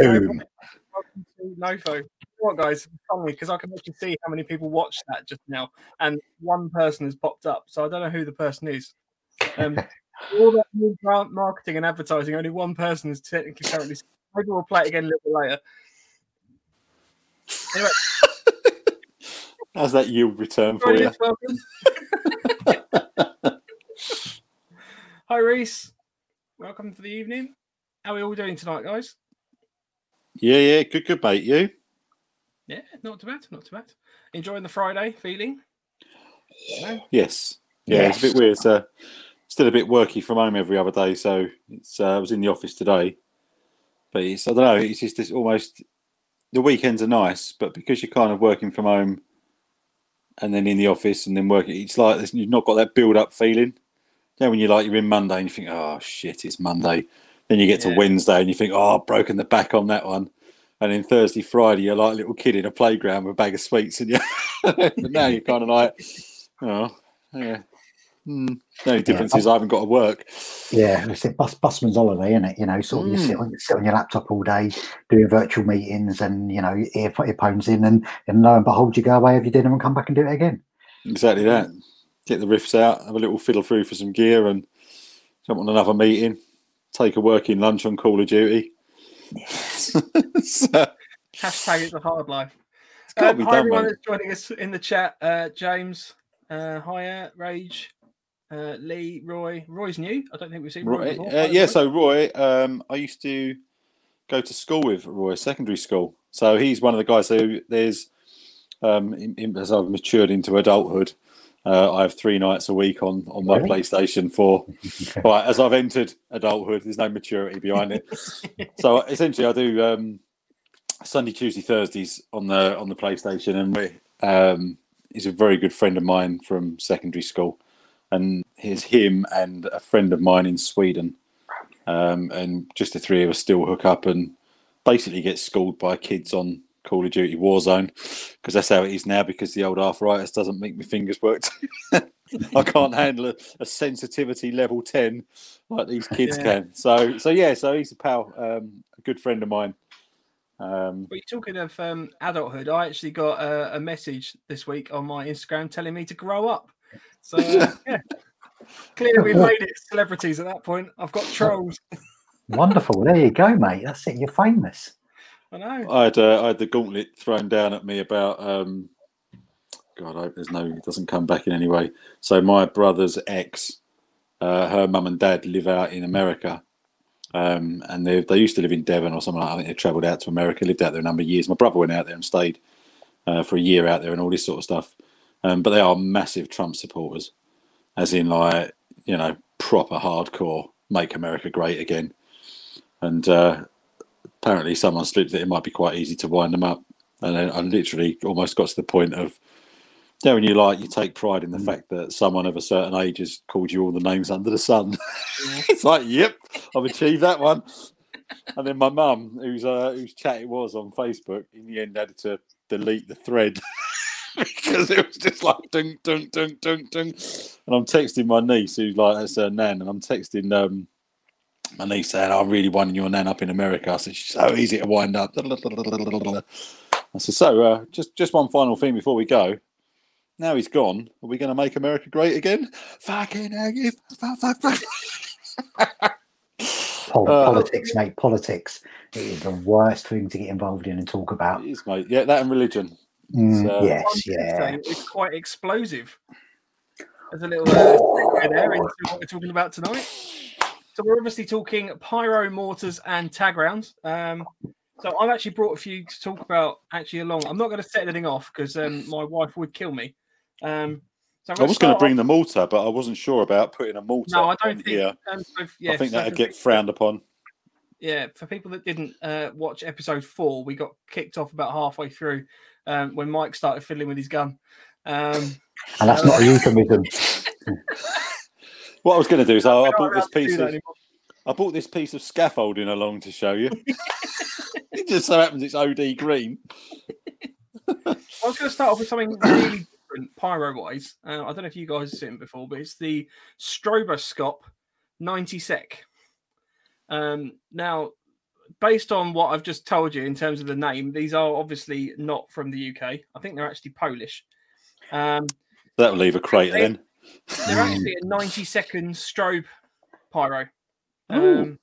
Boom. Nofo. What guys? Funny because I can actually see how many people watched that just now, and one person has popped up. So I don't know who the person is. Um, all that new grant marketing and advertising, only one person is technically currently. Maybe we'll play it again a little bit later. Anyway, How's that yield return for you? Hi, Reese. Welcome for the evening. How are we all doing tonight, guys? Yeah, yeah, good, good, mate. You? Yeah, not too bad, not too bad. Enjoying the Friday feeling. No? Yes. Yeah, it's a bit weird. It's, uh, still a bit worky from home every other day, so it's. Uh, I was in the office today, but it's. I don't know. It's just it's almost the weekends are nice, but because you're kind of working from home and then in the office and then working, it's like you've not got that build-up feeling. You know, when you're like you're in Monday and you think, oh shit, it's Monday. Then you get to Wednesday and you think, oh, I've broken the back on that one. And then Thursday, Friday, you're like a little kid in a playground with a bag of sweets, and you. now you're kind of like, oh, yeah. Hmm. The only difference is I haven't got to work. Yeah, it's a bus busman's holiday, isn't it? You know, sort of you sit on sit on your laptop all day doing virtual meetings and you know ear, earphones in, and and lo and behold, you go away, have your dinner, and come back and do it again. Exactly that. Get the riffs out, have a little fiddle through for some gear, and jump on another meeting. Take a working lunch on Call of Duty. so, Hashtag it's a hard life. Um, be hi, done, everyone mate. that's joining us in the chat. Uh, James, uh, Hiya, Rage, uh, Lee, Roy. Roy's new. I don't think we've seen Roy Roy, before. uh, yeah, Roy. so Roy, um, I used to go to school with Roy, secondary school. So he's one of the guys who there's, um, in, in- as I've matured into adulthood, uh, I have three nights a week on, on my Really? PlayStation 4. right, as I've entered adulthood, there's no maturity behind it. so essentially, I do um, Sunday, Tuesday, Thursdays on the on the PlayStation, and we, um, he's a very good friend of mine from secondary school, and here's him and a friend of mine in Sweden, um, and just the three of us still hook up and basically get schooled by kids on Call of Duty Warzone because that's how it is now. Because the old arthritis doesn't make my fingers work. I can't handle a, a sensitivity level ten like these kids Yeah. can. So, so yeah, so he's a pal, um, a good friend of mine. Um, But you're talking of um, adulthood. I actually got a, a message this week on my Instagram telling me to grow up. So uh, yeah, clearly we've made it celebrities at that point. I've got trolls. Wonderful. There you go, mate. That's it. You're famous. I know. I had uh, I had the gauntlet thrown down at me about um, God. I hope there's no. It doesn't come back in any way. So my brother's ex, uh, her mum and dad live out in America, um, and they they used to live in Devon or something. Like that. I think they travelled out to America, lived out there a number of years. My brother went out there and stayed uh, for a year out there and all this sort of stuff. Um, but they are massive Trump supporters, as in like you know proper hardcore, make America great again. And uh, apparently someone slipped that it might be quite easy to wind them up. And then I literally almost got to the point of, you know, when you like, you take pride in the fact that someone of a certain age has called you all the names under the sun. Yeah. it's like, yep, I've achieved that one. And then my mum, whose uh, whose chat it was on Facebook, in the end had to delete the thread because it was just like dunk, dunk, dunk, dunk, dunk. And I'm texting my niece, who's like that's her nan, and I'm texting um, my niece saying, "I'm really winding your nan up in America." I said, "She's so easy to wind up." I said, "So, uh, just just one final thing before we go. Now he's gone. Are we going to make America great again? Fucking hell, you fuck, fuck, fuck. Pol- Uh, politics, mate. Politics. It is the worst thing to get involved in and talk about. It is, mate. Yeah, that and religion. Mm, So- yes, yeah. It's quite explosive. There's a little uh, segue there into what we're talking about tonight. So we're obviously talking pyro, mortars, and tag rounds. Um, so I've actually brought a few to talk about actually along. I'm not going to set anything off because um, my wife would kill me. Um, so I'm was going to bring off- the mortar, but I wasn't sure about putting a mortar. No, I don't think. here. um, so- yeah, I think so that'd get people- frowned upon. yeah, for people that didn't uh, watch episode four, we got kicked off about halfway through um, when Mike started fiddling with his gun. Um, And that's not a euphemism. What I was going to do is I, I bought this allowed to do piece of. I bought this piece of scaffolding along to show you. it just so happens it's OD green. I was going to start off with something really different, pyro wise. Uh, I don't know if you guys have seen it before, but it's the Stroboscope 90 sec. Um, now, based on what I've just told you in terms of the name, these are obviously not from the UK. I think they're actually Polish. Um, That'll leave a crater They- then. They're actually a 90 second strobe pyro. Um,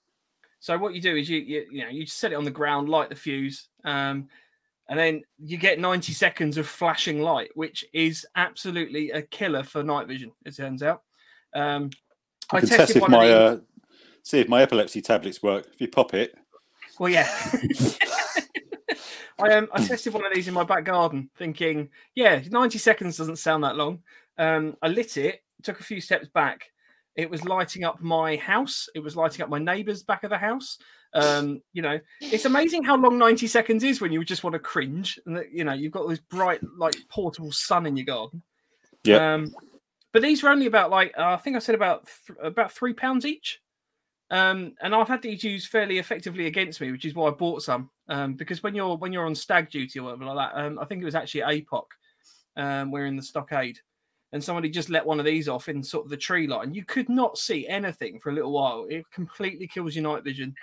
so what you do is you, you you know you just set it on the ground, light the fuse, um, and then you get 90 seconds of flashing light, which is absolutely a killer for night vision. It turns out. Um, I I can test tested if one of my these. uh, see if my epilepsy tablets work. If you pop it, Well, yeah. I um, I tested one of these in my back garden, thinking, yeah, 90 seconds doesn't sound that long. Um, I lit it, took a few steps back. It was lighting up my house. It was lighting up my neighbour's back of the house. Um, you know, it's amazing how long 90 seconds is when you just want to cringe, and that you know you've got this bright, like portable sun in your garden. Yeah. Um, but these were only about like uh, I think I said about th- about three pounds each. Um, and I've had these used fairly effectively against me, which is why I bought some. Um, because when you're when you're on stag duty or whatever like that, um, I think it was actually APOC. Um, we're in the stockade, and somebody just let one of these off in sort of the tree line. You could not see anything for a little while. It completely kills your night vision.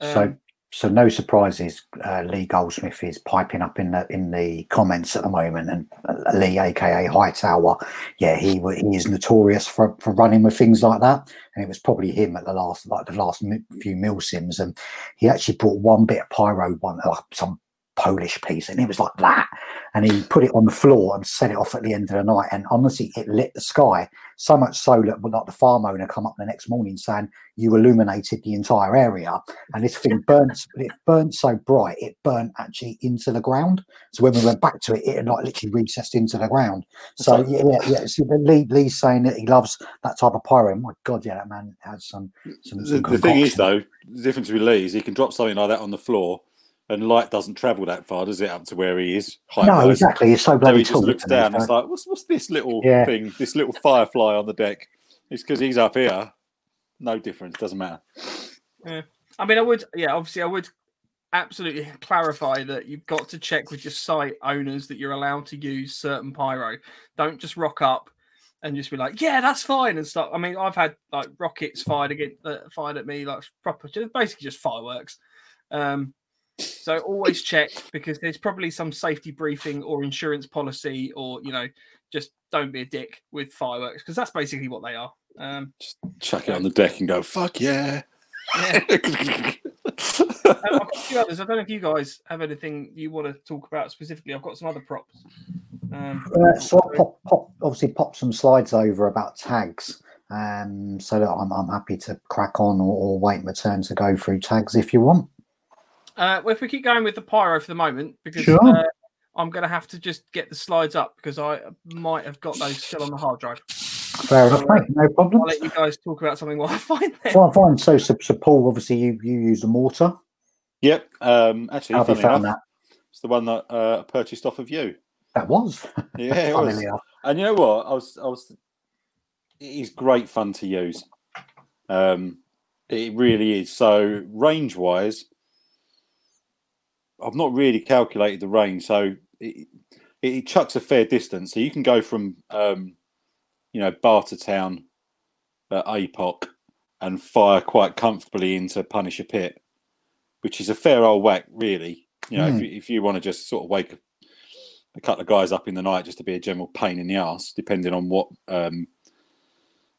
So, Um, so no surprises. Uh, Lee Goldsmith is piping up in the in the comments at the moment, and uh, Lee, aka Hightower, yeah, he he is notorious for, for running with things like that. And it was probably him at the last like the last few mil sims, and he actually brought one bit of pyro, one like some Polish piece, and it was like that. And he put it on the floor and set it off at the end of the night. And honestly, it lit the sky. So much so that like the farm owner come up the next morning saying you illuminated the entire area. And this thing burnt it burnt so bright it burnt actually into the ground. So when we went back to it it had like literally recessed into the ground. So yeah yeah, yeah. So the Lee, Lee's saying that he loves that type of pyro my god yeah that man has some some, the, some the thing is though, the difference with Lee is he can drop something like that on the floor, and light doesn't travel that far, does it? Up to where he is. no height-wise. exactly it's so So bloody he just tall looks down. It's like, what's what's this little Yeah. thing? This little firefly on the deck. It's because he's up here. No difference. Doesn't matter. Yeah. I mean, I would, yeah, obviously, I would absolutely clarify that you've got to check with your site owners that you're allowed to use certain pyro. Don't just rock up and just be like, yeah, that's fine and stuff. I mean, I've had like rockets fired against, uh, fired at me, like proper, just basically just fireworks. Um, so always check because there's probably some safety briefing or insurance policy, or you know, just don't be a dick with fireworks because that's basically what they are. Um, just Chuck it on the deck and go, fuck yeah. yeah. Um, I've got a few others. I don't know if you guys have anything you want to talk about specifically. I've got some other props. Um, Uh, so I'll pop, pop, obviously pop some slides over about tags, um, so that I'm, I'm happy to crack on or, or wait my turn to go through tags if you want. Uh, well, if we keep going with the pyro for the moment, because Sure. uh, I'm going to have to just get the slides up because I might have got those still on the hard drive. Fair enough, mate. No problem. I'll let you guys talk about something while I find them. Fine, fine. So, so, so Paul, obviously, you you use a mortar. Yep. Um, actually, How have you found enough, that? it's the one that uh, I purchased off of you. That was. Yeah, it was. And you know what? I was, I was. It is great fun to use. Um, it really is. So range wise, I've not really calculated the range. So it, it chucks a fair distance. So you can go from, um, you know, Bartertown, at APOC, and fire quite comfortably into Punisher Pit, which is a fair old whack, really. You know, Hmm. if, you, if you want to just sort of wake a couple of guys up in the night just to be a general pain in the ass, depending on what um,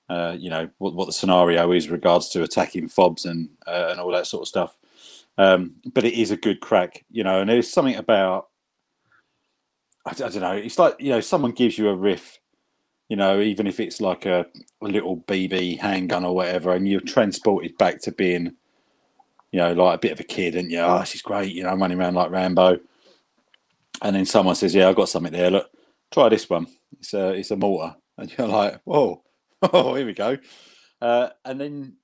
uh, you know what, what the scenario is regards to attacking fobs and uh, and all that sort of stuff. Um, but it is a good crack, you know, and there's something about I, don't know. It's like you know, someone gives you a riff, you know, even if it's like a, a little BB handgun or whatever, and you're transported back to being, you know, like a bit of a kid, and you oh, this is great, you know, I'm running around like Rambo. And then someone says, "Yeah, I've got something there. Look, try this one. It's a it's a mortar." And you're like, "Whoa, oh, here we go." Uh, and then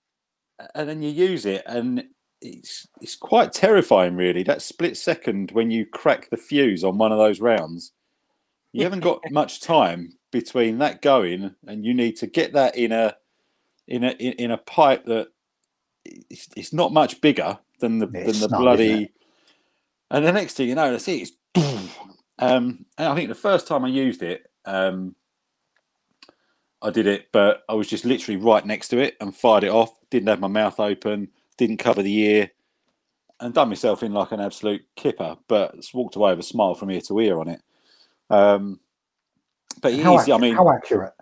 and then you use it, and it's it's quite terrifying, really. That split second when you crack the fuse on one of those rounds, you haven't got much time between that going, and you need to get that in a in a in, a pipe that it's, it's not much bigger than the It's than the not, bloody. And the next thing you know, that's it. It's um, and I think the first time I used it, um, I did it, but I was just literally right next to it and fired it off. Didn't have my mouth open, didn't cover the year, and done myself in like an absolute kipper, but walked away with a smile from ear to ear on it. Um, but How, is, I mean, how accurate?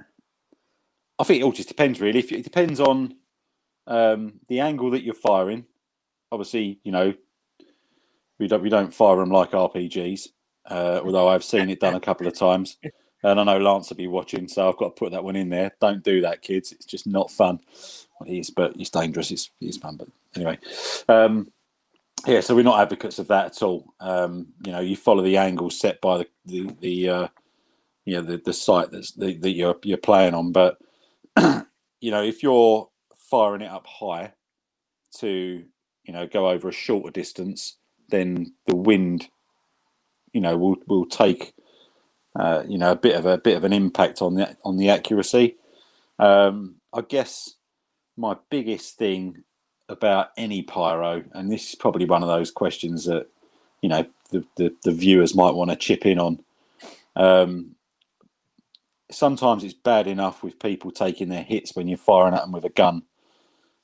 I think it all just depends really. If it depends on um, the angle that you're firing. Obviously, you know, we don't we don't fire them like RPGs. Uh, although I've seen it done a couple of times, and I know Lance will be watching, so I've got to put that one in there. Don't do that, kids. It's just not fun. Well, it is, but it's dangerous. It's it's fun, but anyway. Um, yeah, so we're not advocates of that at all. Um, you know, you follow the angle set by the the, the uh, you know the, the site that's the, that you're you're playing on, but you know if you're firing it up high to you know go over a shorter distance, then the wind you know will will take uh, you know a bit of a bit of an impact on the on the accuracy. Um, I guess my biggest thing about any pyro, and this is probably one of those questions that you know the the, the viewers might want to chip in on. Um, sometimes it's bad enough with people taking their hits when you're firing at them with a gun.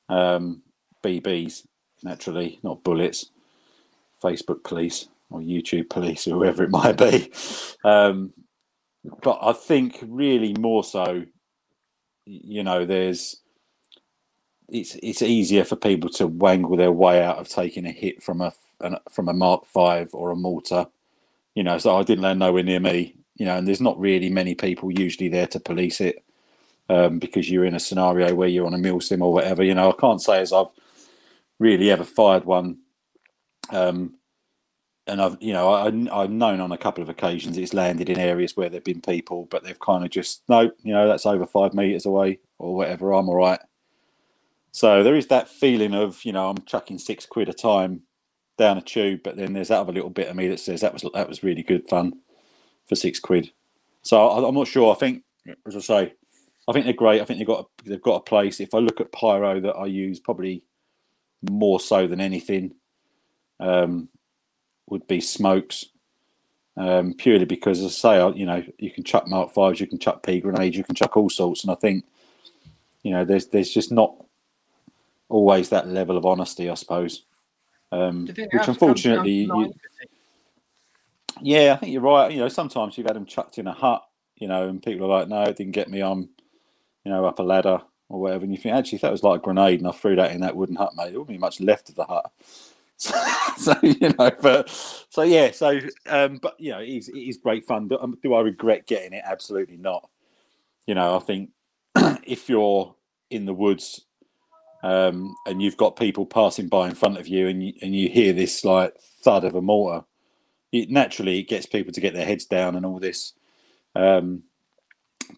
Um, BBs, naturally, not bullets. Facebook police or YouTube police or whoever it might be. Um, but I think really more so, you know, there's it's it's easier for people to wangle their way out of taking a hit from a from a Mark Five or a mortar. You know, so I didn't land nowhere near me. You know, and there's not really many people usually there to police it um, because you're in a scenario where you're on a mill sim or whatever. You know, I can't say as I've really ever fired one. Um, and I've, you know, I, I've known on a couple of occasions it's landed in areas where there've been people, but they've kind of just no, you know, that's over five meters away or whatever. I'm all right. So there is that feeling of, you know, I'm chucking six quid a time down a tube, but then there's that other little bit of me that says that was that was really good fun for six quid. So I, I'm not sure. I think, as I say, I think they're great. I think they've got a, they've got a place. If I look at pyro that I use, probably more so than anything, um, would be smokes. Um, purely because, as I say, you know, you can chuck Mark fives, you can chuck pea grenades, you can chuck all sorts, and I think, you know, there's there's just not always that level of honesty, I suppose. Um, which unfortunately, you, yeah, I think you're right. You know, sometimes you've had them chucked in a hut, you know, and people are like, "No, it didn't get me. I'm, you know, up a ladder or whatever." And you think, actually, if that was like a grenade and I threw that in that wooden hut, mate, there wouldn't be much left of the hut. So, so you know, but so yeah, so um, but you know, it is, it is great fun. But um, do I regret getting it? Absolutely not. You know, I think if you're in the woods um, and you've got people passing by in front of you, and you, and you hear this like thud of a mortar, it naturally gets people to get their heads down and all this. Um,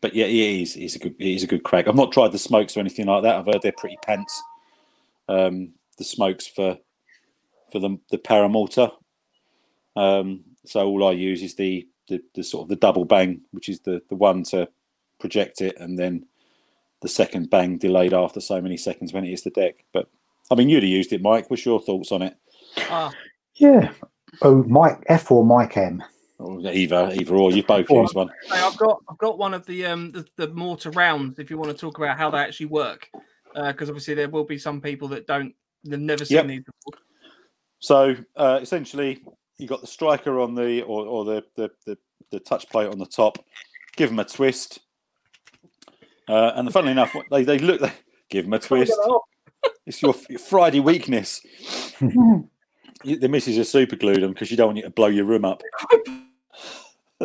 but yeah, it is. It's a good. Is a good crack. I've not tried the smokes or anything like that. I've heard they're pretty pants. Um, the smokes for for the the paramortar. Um, so all I use is the, the the sort of the double bang, which is the the one to project it, and then the second bang delayed after so many seconds when it hits the deck. But I mean, you'd have used it, Mike. What's your thoughts on it? Ah, Yeah. Oh, Mike F or Mike M. Or either, either or. You've both Or- used one. I've got I've got one of the um the, the mortar rounds if you want to talk about how they actually work because obviously there will be some people that don't they've never seen Yep. these before. So uh, essentially, you got the striker on the or, or the, the the the touch plate on the top. Give them a twist, uh, and funnily enough, they they look. They, give them a twist. It's your, your Friday weakness. You- the missus has super glued them because you don't want you to blow your room up.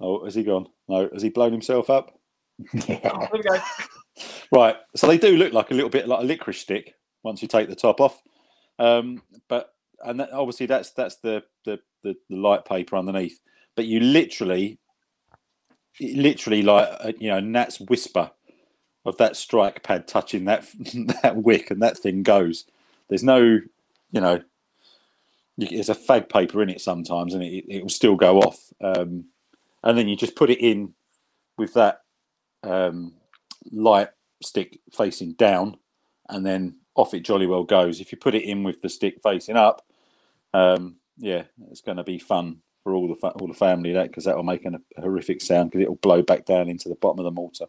oh, has he gone? No, has he blown himself up? yeah. There we go. Right. So they do look like a little bit like a licorice stick once you take the top off. Um, but and that, obviously that's that's the, the the the light paper underneath. But you literally, literally like a, you know, Nat's whisper of that strike pad touching that that wick, and that thing goes. There's no, you know, there's a fag paper in it sometimes, and it it will still go off. Um, and then you just put it in with that um, light stick facing down, and then off it jolly well goes. If you put it in with the stick facing up, um, yeah, it's going to be fun for all the fa- all the family that because that will make an, a horrific sound because it will blow back down into the bottom of the mortar.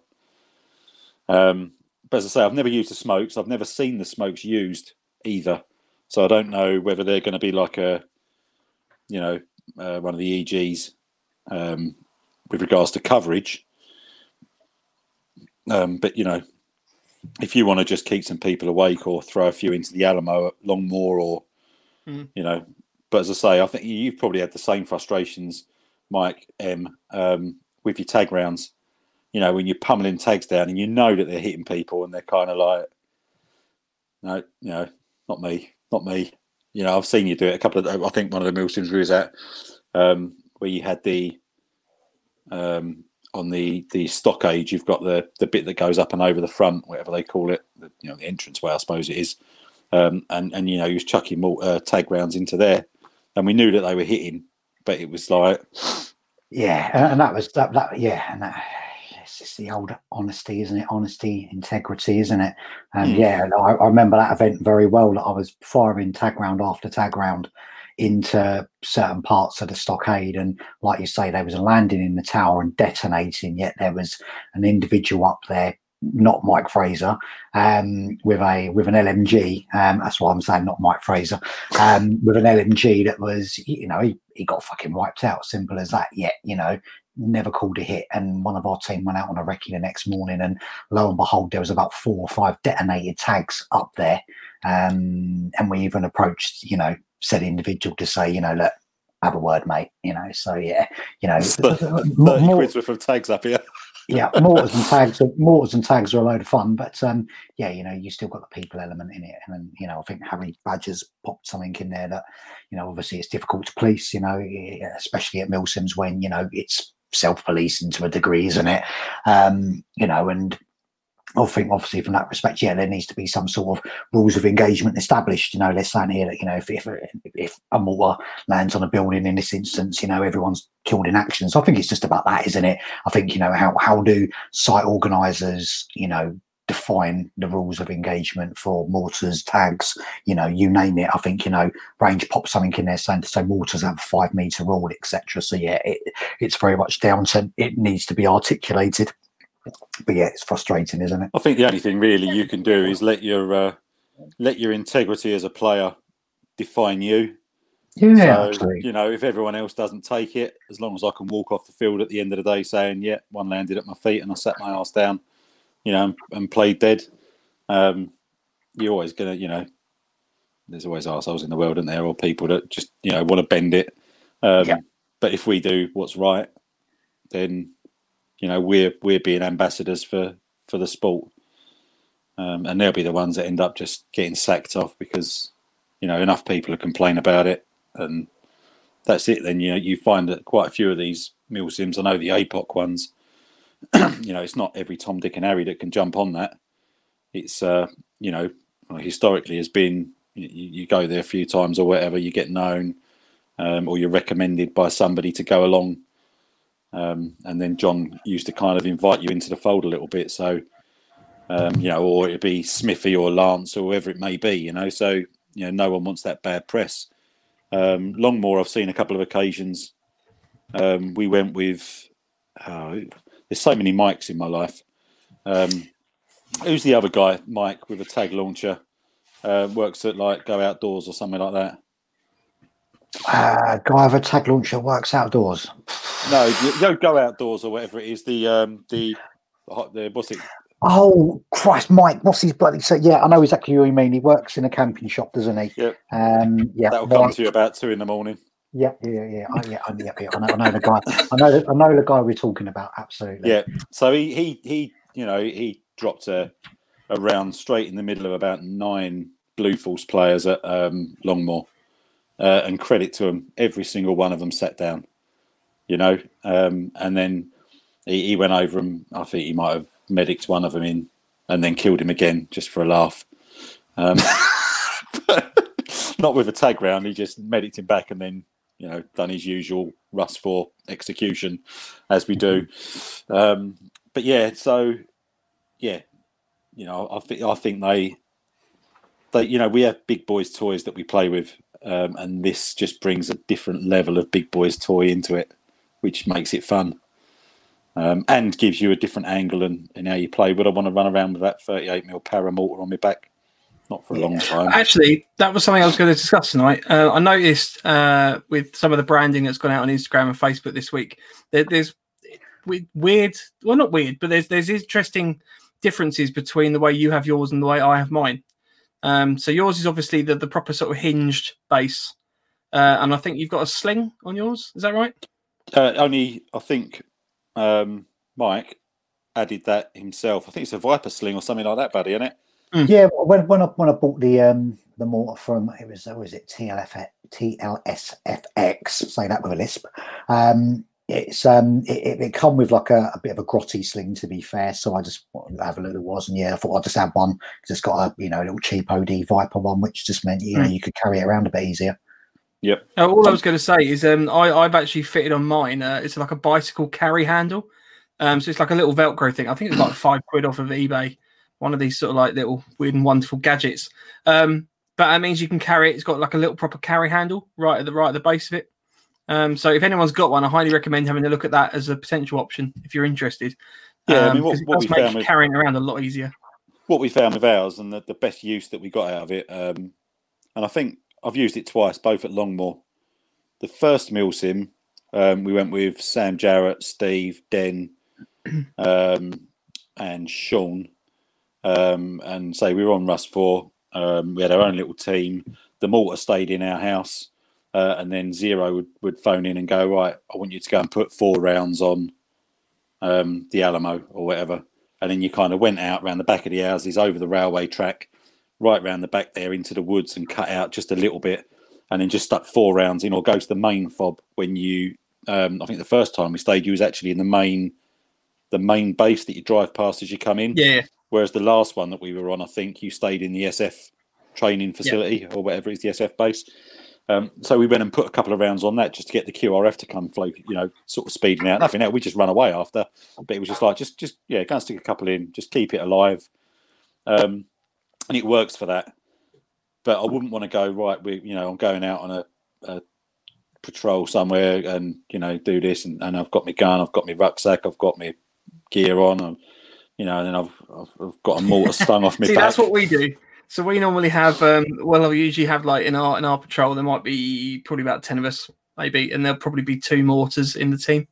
Um, but as I say, I've never used the smokes. I've never seen the smokes used either. So I don't know whether they're going to be like a, you know, uh, one of the EGs um, with regards to coverage. Um, but you know, if you want to just keep some people awake or throw a few into the Alamo at Longmoor or, Mm. you know, but as I say, I think you've probably had the same frustrations, Mike M, um, with your tag rounds. You know, when you're pummeling tags down and you know that they're hitting people and they're kind of like, no, you know, not me, not me. You know, I've seen you do it a couple of. I think one of the Milsims was at, um, where you had the um, on the the stockade, you've got the the bit that goes up and over the front, whatever they call it, the, you know, the entrance way, I suppose it is. Um, and and you know, he was chucking more uh, tag rounds into there, and we knew that they were hitting, but it was like, Yeah, and, that was that. That yeah, and that, it's just the old honesty, isn't it? Honesty, integrity, isn't it? And Mm. yeah, I, I remember that event very well. That I was firing tag round after tag round into certain parts of the stockade, and like you say, there was a landing in the tower and detonating. Yet there was an individual up there. Not Mike Fraser, um, with a with an LMG. Um, that's why I'm saying not Mike Fraser. Um, with an LMG that was, you know, he, he got fucking wiped out. Simple as that. Yet, you know, never called a hit. And one of our team went out on a recce the next morning, and lo and behold, there was about four or five detonated tags up there. Um, and we even approached, you know, said individual to say, you know, look, have a word, mate. You know, so yeah, you know, thirty more, more, quid's worth of tags up here. Yeah, mortars and tags. Are, mortars and tags are a load of fun, but um, yeah, you know, you still got the people element in it, and then you know, I think Harry Badger's popped something in there that you know, obviously, it's difficult to police. You know, especially at Milsims when you know it's self-policing to a degree, isn't it? Um, you know, and I think obviously from that respect, yeah, there needs to be some sort of rules of engagement established. You know, let's say here that you know if if, if a mortar lands on a building in this instance, you know, everyone's killed in action. So I think it's just about that, isn't it? I think you know how how do site organisers, you know, define the rules of engagement for mortars, tags, you know, you name it. I think you know, range pop something in there saying to say mortars have a five meter rule, etc. So yeah, it, it's very much down to it needs to be articulated but yeah, it's frustrating, isn't it? I think the only thing really you can do is let your uh, let your integrity as a player define you. Yeah, so, absolutely. you know, if everyone else doesn't take it, as long as I can walk off the field at the end of the day saying, "Yeah, one landed at my feet and I sat my ass down," you know, and, and played dead, um, you're always gonna, you know, there's always assholes in the world, and there or people that just you know want to bend it. Um, Yeah. But if we do what's right, then you know we're we're being ambassadors for for the sport, um, and they'll be the ones that end up just getting sacked off because you know enough people complain about it, and that's it. Then you know you find that quite a few of these mil sims. I know the APOC ones. you know, it's not every Tom, Dick, and Harry that can jump on that. It's uh, you know historically has been you, you go there a few times or whatever, you get known, um, or you're recommended by somebody to go along. Um, and then John used to kind of invite you into the fold a little bit. So, um, you know, or it'd be Smithy or Lance or whoever it may be, you know. So, you know, no one wants that bad press. Um, Longmoor, I've seen a couple of occasions. Um, we went with, oh, there's so many mics in my life. Um, who's the other guy, Mike, with a tag launcher? Uh, works at like Go Outdoors or something like that. Uh, guy with a tag launcher works outdoors. No, you- you Go Outdoors or whatever it is. The um, the, the what's it? Oh Christ, Mike, what's his bloody? So yeah, I know exactly who you mean. He works in a camping shop, doesn't he? Yep. Um, yeah. That'll come Mike- to you about two in the morning. Yeah, yeah, yeah, oh, yeah, oh, yeah, yeah. I, know, I know the guy. I know, the, I know the guy we're talking about. Absolutely. Yeah. So he he he you know he dropped a a round straight in the middle of about nine Blue Force players at um, Longmoor, uh, and credit to them, every single one of them sat down. You know, um, and then he, he went over and I think he might have medicked one of them in, and then killed him again just for a laugh. Um, not with a tag round. He just medicked him back and then you know done his usual Russ for execution, as we do. Um, but yeah, so yeah, you know, I think I think they they you know we have big boys toys that we play with, um, and this just brings a different level of big boys toy into it, which makes it fun. Um, and gives you a different angle and, and how you play. Would I want to run around with that 38 mil paramortar on my back? not for a long time. Actually, that was something I was going to discuss tonight. Uh, I noticed uh, with some of the branding that's gone out on Instagram and Facebook this week, there, there's weird, well, not weird, but there's there's interesting differences between the way you have yours and the way I have mine. Um, so yours is obviously the, the proper sort of hinged base, uh, and I think you've got a sling on yours. Is that right? Uh, only I think um, Mike added that himself. I think it's a Viper sling or something like that, buddy, isn't it? Mm. Yeah, when when I when I bought the um the mortar from it was was it TLF TLSFX, say that with a lisp. Um, it's um it, it, come with like a, a, bit of a grotty sling to be fair so i just have a look at was and yeah i thought i'd just have one. Because it's got a you know a little cheap od viper one which just meant you know mm. you could carry it around a bit easier. Yep. Uh, all i was going to say is um i i've actually fitted on mine uh, it's like a bicycle carry handle. Um so it's like a little velcro thing. I think it's like five quid off of ebay. One of these sort of like little weird and wonderful gadgets. Um but that means you can carry it. It's got like a little proper carry handle right at the right at the base of it um, so if anyone's got one, I highly recommend having a look at that as a potential option if you're interested. Yeah, um, I mean, what, what we found with, carrying around a lot easier. What we found with ours and the, the best use that we got out of it, um, and I think I've used it twice, both at Longmoor. The first milsim, um, we went with Sam Jarrett, Steve, Den, um, and Sean, um, and say we were on Rust Four. Um, we had our own little team. The mortar stayed in our house. Uh, and then Zero would, would phone in and go, right, I want you to go and put four rounds on um, the Alamo or whatever. And then you kind of went out around the back of the houses, over the railway track, right round the back there into the woods and cut out just a little bit. And then just stuck four rounds in or go to the main fob when you, um, I think the first time we stayed, you was actually in the main, the main base that you drive past as you come in. Yeah. Whereas the last one that we were on, I think you stayed in the SF training facility yeah. or whatever it's the SF base. Um, so we went and put a couple of rounds on that just to get the QRF to come flow, you know, sort of speeding out. Nothing else. We just run away after, but it was just like, just, just yeah, go and stick a couple in, just keep it alive, um, and it works for that. But I wouldn't want to go right. We, you know, I'm going out on a, a patrol somewhere and you know do this, and, and I've got my gun, I've got my rucksack, I've got my gear on, and you know, and then I've I've, I've got a mortar stung off my See, back. That's what we do. So we normally have, um, well, we usually have like in our in our patrol, there might be probably about ten of us, maybe, and there'll probably be two mortars in the team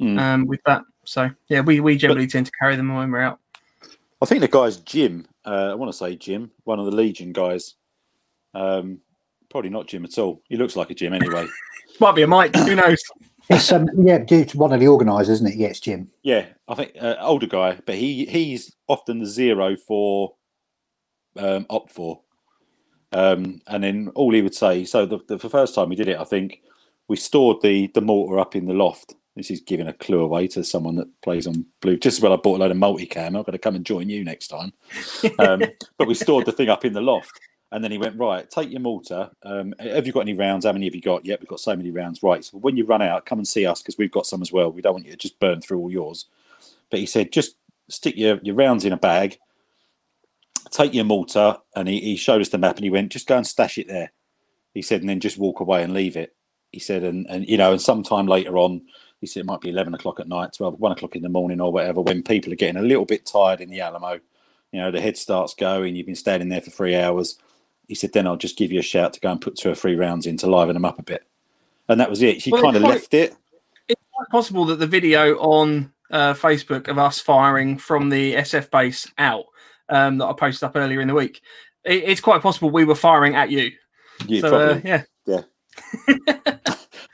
mm. um, with that. So yeah, we we generally but, tend to carry them when we're out. I think the guy's Jim. Uh, I want to say Jim, one of the Legion guys. Um, probably not Jim at all. He looks like a Jim anyway. might be a Mike. Who knows? It's um, yeah, dude, one of the organisers, isn't it? Yeah, it's Jim. Yeah, I think uh, older guy, but he he's often the zero for um, opt for. Um, and then all he would say, so the, the, the, first time we did it, I think we stored the the mortar up in the loft. This is giving a clue away to someone that plays on blue. Just as well, I bought a load of multicam. I've got to come and join you next time. Um, but we stored the thing up in the loft. And then he went, right, take your mortar. Um, have you got any rounds? How many have you got? Yep, we've got so many rounds. Right. So when you run out, come and see us because we've got some as well. We don't want you to just burn through all yours. But he said, just stick your, your rounds in a bag take your mortar, and he, he showed us the map, and he went, just go and stash it there. He said, and then just walk away and leave it. He said, and and you know, and sometime later on, he said it might be eleven o'clock at night, 12, 1 o'clock in the morning, or whatever, when people are getting a little bit tired in the Alamo. You know, the head starts going. You've been standing there for three hours. He said, then I'll just give you a shout to go and put two or three rounds in to liven them up a bit. And that was it. She well, kind of left it. It's quite possible that the video on uh, Facebook of us firing from the SF base out um, that I posted up earlier in the week. It, it's quite possible we were firing at you. Yeah, so, uh, yeah, yeah.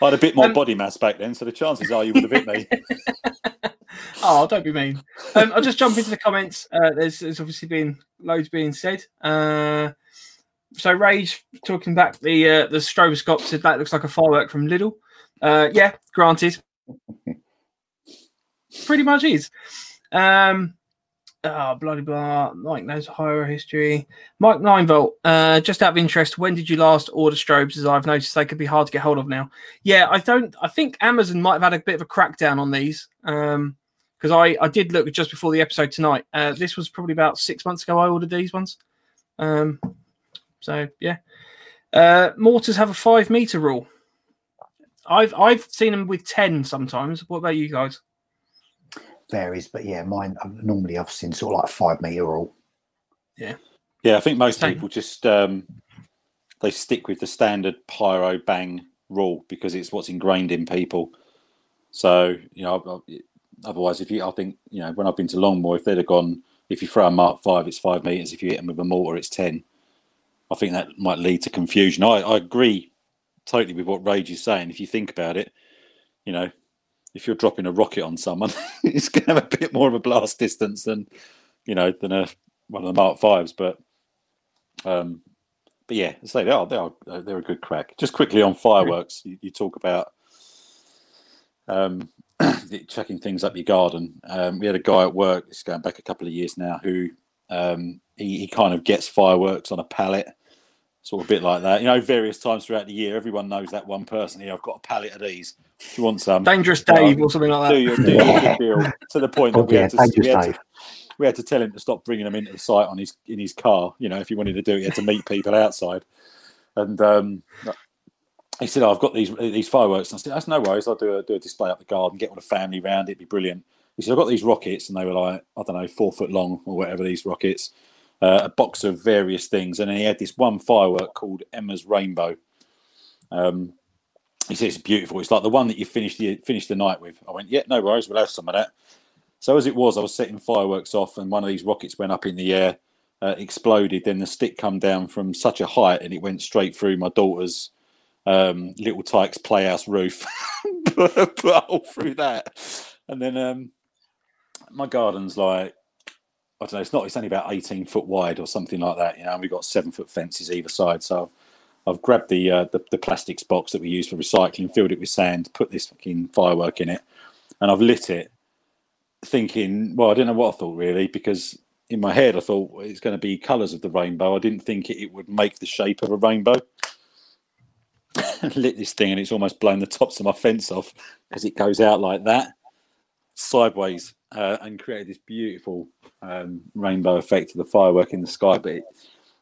I had a bit more um, body mass back then, so the chances are you would have hit me. oh, don't be mean. Um, I'll just jump into the comments. Uh, there's, there's, obviously been loads being said. Uh, so Rage talking back the uh, the stroboscope said that looks like a firework from Lidl. Uh, yeah, granted. Pretty much is. Um, Oh, bloody blah. Mike knows horror history. Mike Nine Volt. Uh, just out of interest, when did you last order strobes? As I've noticed, they could be hard to get hold of now. Yeah, I don't. I think Amazon might have had a bit of a crackdown on these. Um, because I I did look just before the episode tonight. Uh, this was probably about six months ago. I ordered these ones. Um, so yeah. Uh, mortars have a five meter rule. I've I've seen them with ten sometimes. What about you guys? Varies, but yeah, mine normally I've seen sort of like five meter all. Yeah. Yeah, I think most Same. people just um, they stick with the standard pyro bang rule because it's what's ingrained in people. So you know, I- I- otherwise, if you, I think you know, when I've been to Longmoor, if they'd have gone, if you throw a Mark Five, it's five meters. If you hit them with a mortar, it's ten. I think that might lead to confusion. I, I agree totally with what Rage is saying. If you think about it, you know, if you're dropping a rocket on someone, it's going to have a bit more of a blast distance than you know than a one of the Mark Fives. But um, but yeah, they are they are they're a good crack. Just quickly on fireworks, you, you talk about um, chucking things up your garden. Um, we had a guy at work. It's going back a couple of years now. Who um, he, he kind of gets fireworks on a pallet, sort of bit like that. You know, various times throughout the year, everyone knows that one person. Here, I've got a pallet of these. Do you want some? Dangerous Well, Dave or something like do that. your, do your good deal to the point that Oh, we yeah, had to, we had to we had to tell him to stop bringing them into the site on his in his car. You know, if he wanted to do it, he had to meet people outside. And um, he said, oh, "I've got these these fireworks." And I said, "That's no worries. I'll do a do a display up the garden, get all the family round. It'd be brilliant." He said, "I've got these rockets, and they were like I don't know, four foot long or whatever. These rockets, uh, a box of various things, and he had this one firework called Emma's Rainbow." Um, he said it's beautiful. It's like the one that you finished the finished the night with. I went, yeah, no worries. We'll have some of that. So as it was, I was setting fireworks off, and one of these rockets went up in the air, uh, exploded. Then the stick come down from such a height, and it went straight through my daughter's um, Little Tikes playhouse roof, put a hole through that. And then um, my garden's like I don't know. It's not. It's only about eighteen foot wide or something like that. You know, and we've got seven foot fences either side. So I've grabbed the, uh, the the plastics box that we use for recycling, filled it with sand, put this fucking firework in it, and I've lit it, thinking, well, I don't know what I thought really, because in my head I thought it's going to be colours of the rainbow. I didn't think it, it would make the shape of a rainbow. lit this thing and it's almost blown the tops of my fence off because it goes out like that sideways uh, and created this beautiful um, rainbow effect of the firework in the sky. But it,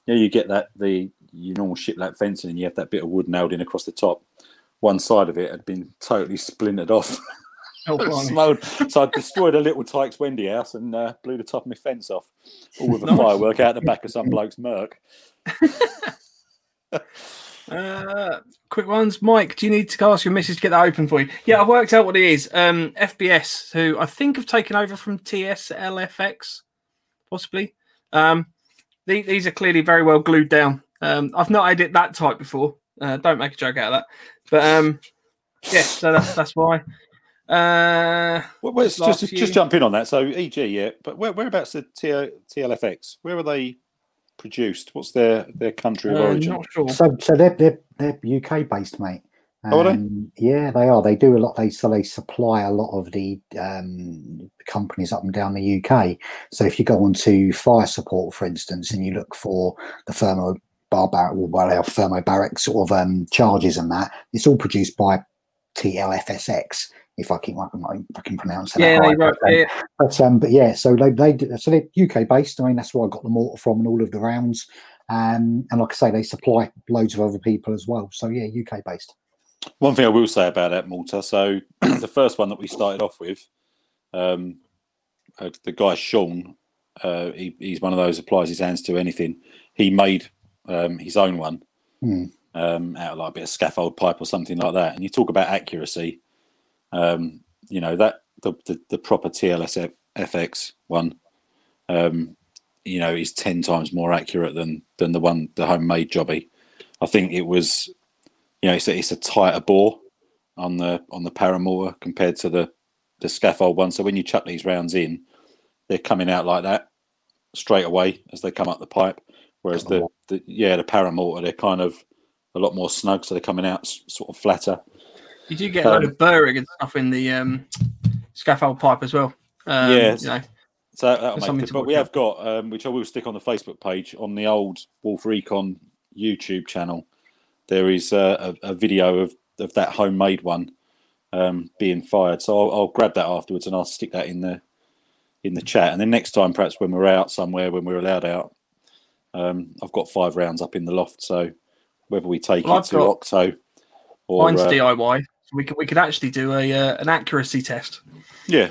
you know, you get that the your normal shiplap fencing, and you have that bit of wood nailed in across the top. One side of it had been totally splintered off, Oh, so I destroyed a Little Tikes Wendy house and uh, blew the top of my fence off, all with a Nice. firework out the back of some bloke's Merc. Uh, quick ones, Mike. Do you need to ask your missus to get that open for you? Yeah, I've worked out what it is. Um, FBS, who I think have taken over from TSLFX, possibly. Um, the- these are clearly very well glued down. Um, I've not had it that tight before. Uh, don't make a joke out of that. But um, yeah, so that's that's why. Uh, Well, Just just, just, jump in on that. So EG, yeah, but where, whereabouts the TLFX? Where are they produced? What's their their country of uh, origin? not sure. So, so they're they're, they're UK based, mate. Oh, are they? Um, Yeah, they are. They do a lot. They so they supply a lot of the um, companies up and down the UK. So if you go onto fire support, for instance, and you look for the thermo barbaric, well, they are thermobaric sort of um, charges and that, it's all produced by TLFSX. If I can, I can, if I can pronounce it. Yeah, they wrote, yeah, But um, but yeah, so they they so they're UK based. I mean, that's where I got the mortar from and all of the rounds. Um, and like I say, they supply loads of other people as well. So yeah, UK based. One thing I will say about that mortar. So the first one that we started off with, um, uh, the guy Sean, uh, he, he's one of those applies his hands to anything. He made um, his own one Hmm. um, out of like a bit of scaffold pipe or something like that. And you talk about accuracy. Um, you know that the, the, the proper TLS FX one, um, you know, is ten times more accurate than than the one the homemade jobby. I think it was you know, it's a, it's a tighter bore on the on the paramortar compared to the the scaffold one. So when you chuck these rounds in, they're coming out like that straight away as they come up the pipe. Whereas the, the yeah the paramortar they're kind of a lot more snug, so they're coming out s- sort of flatter. You do get a load Um, of burring and stuff in the um, scaffold pipe as well. Um, Yes. you know, So that'll make it. But we out have got, um, which I will stick on the Facebook page on the old Wolf Recon YouTube channel. There is uh, a, a video of, of that homemade one um, being fired. So I'll, I'll grab that afterwards and I'll stick that in the in the chat. And then next time, perhaps when we're out somewhere, when we're allowed out, um, I've got five rounds up in the loft. So whether we take Well, it I've to got- Octo or mine's uh, DIY. So we could we could actually do a uh, an accuracy test. Yeah.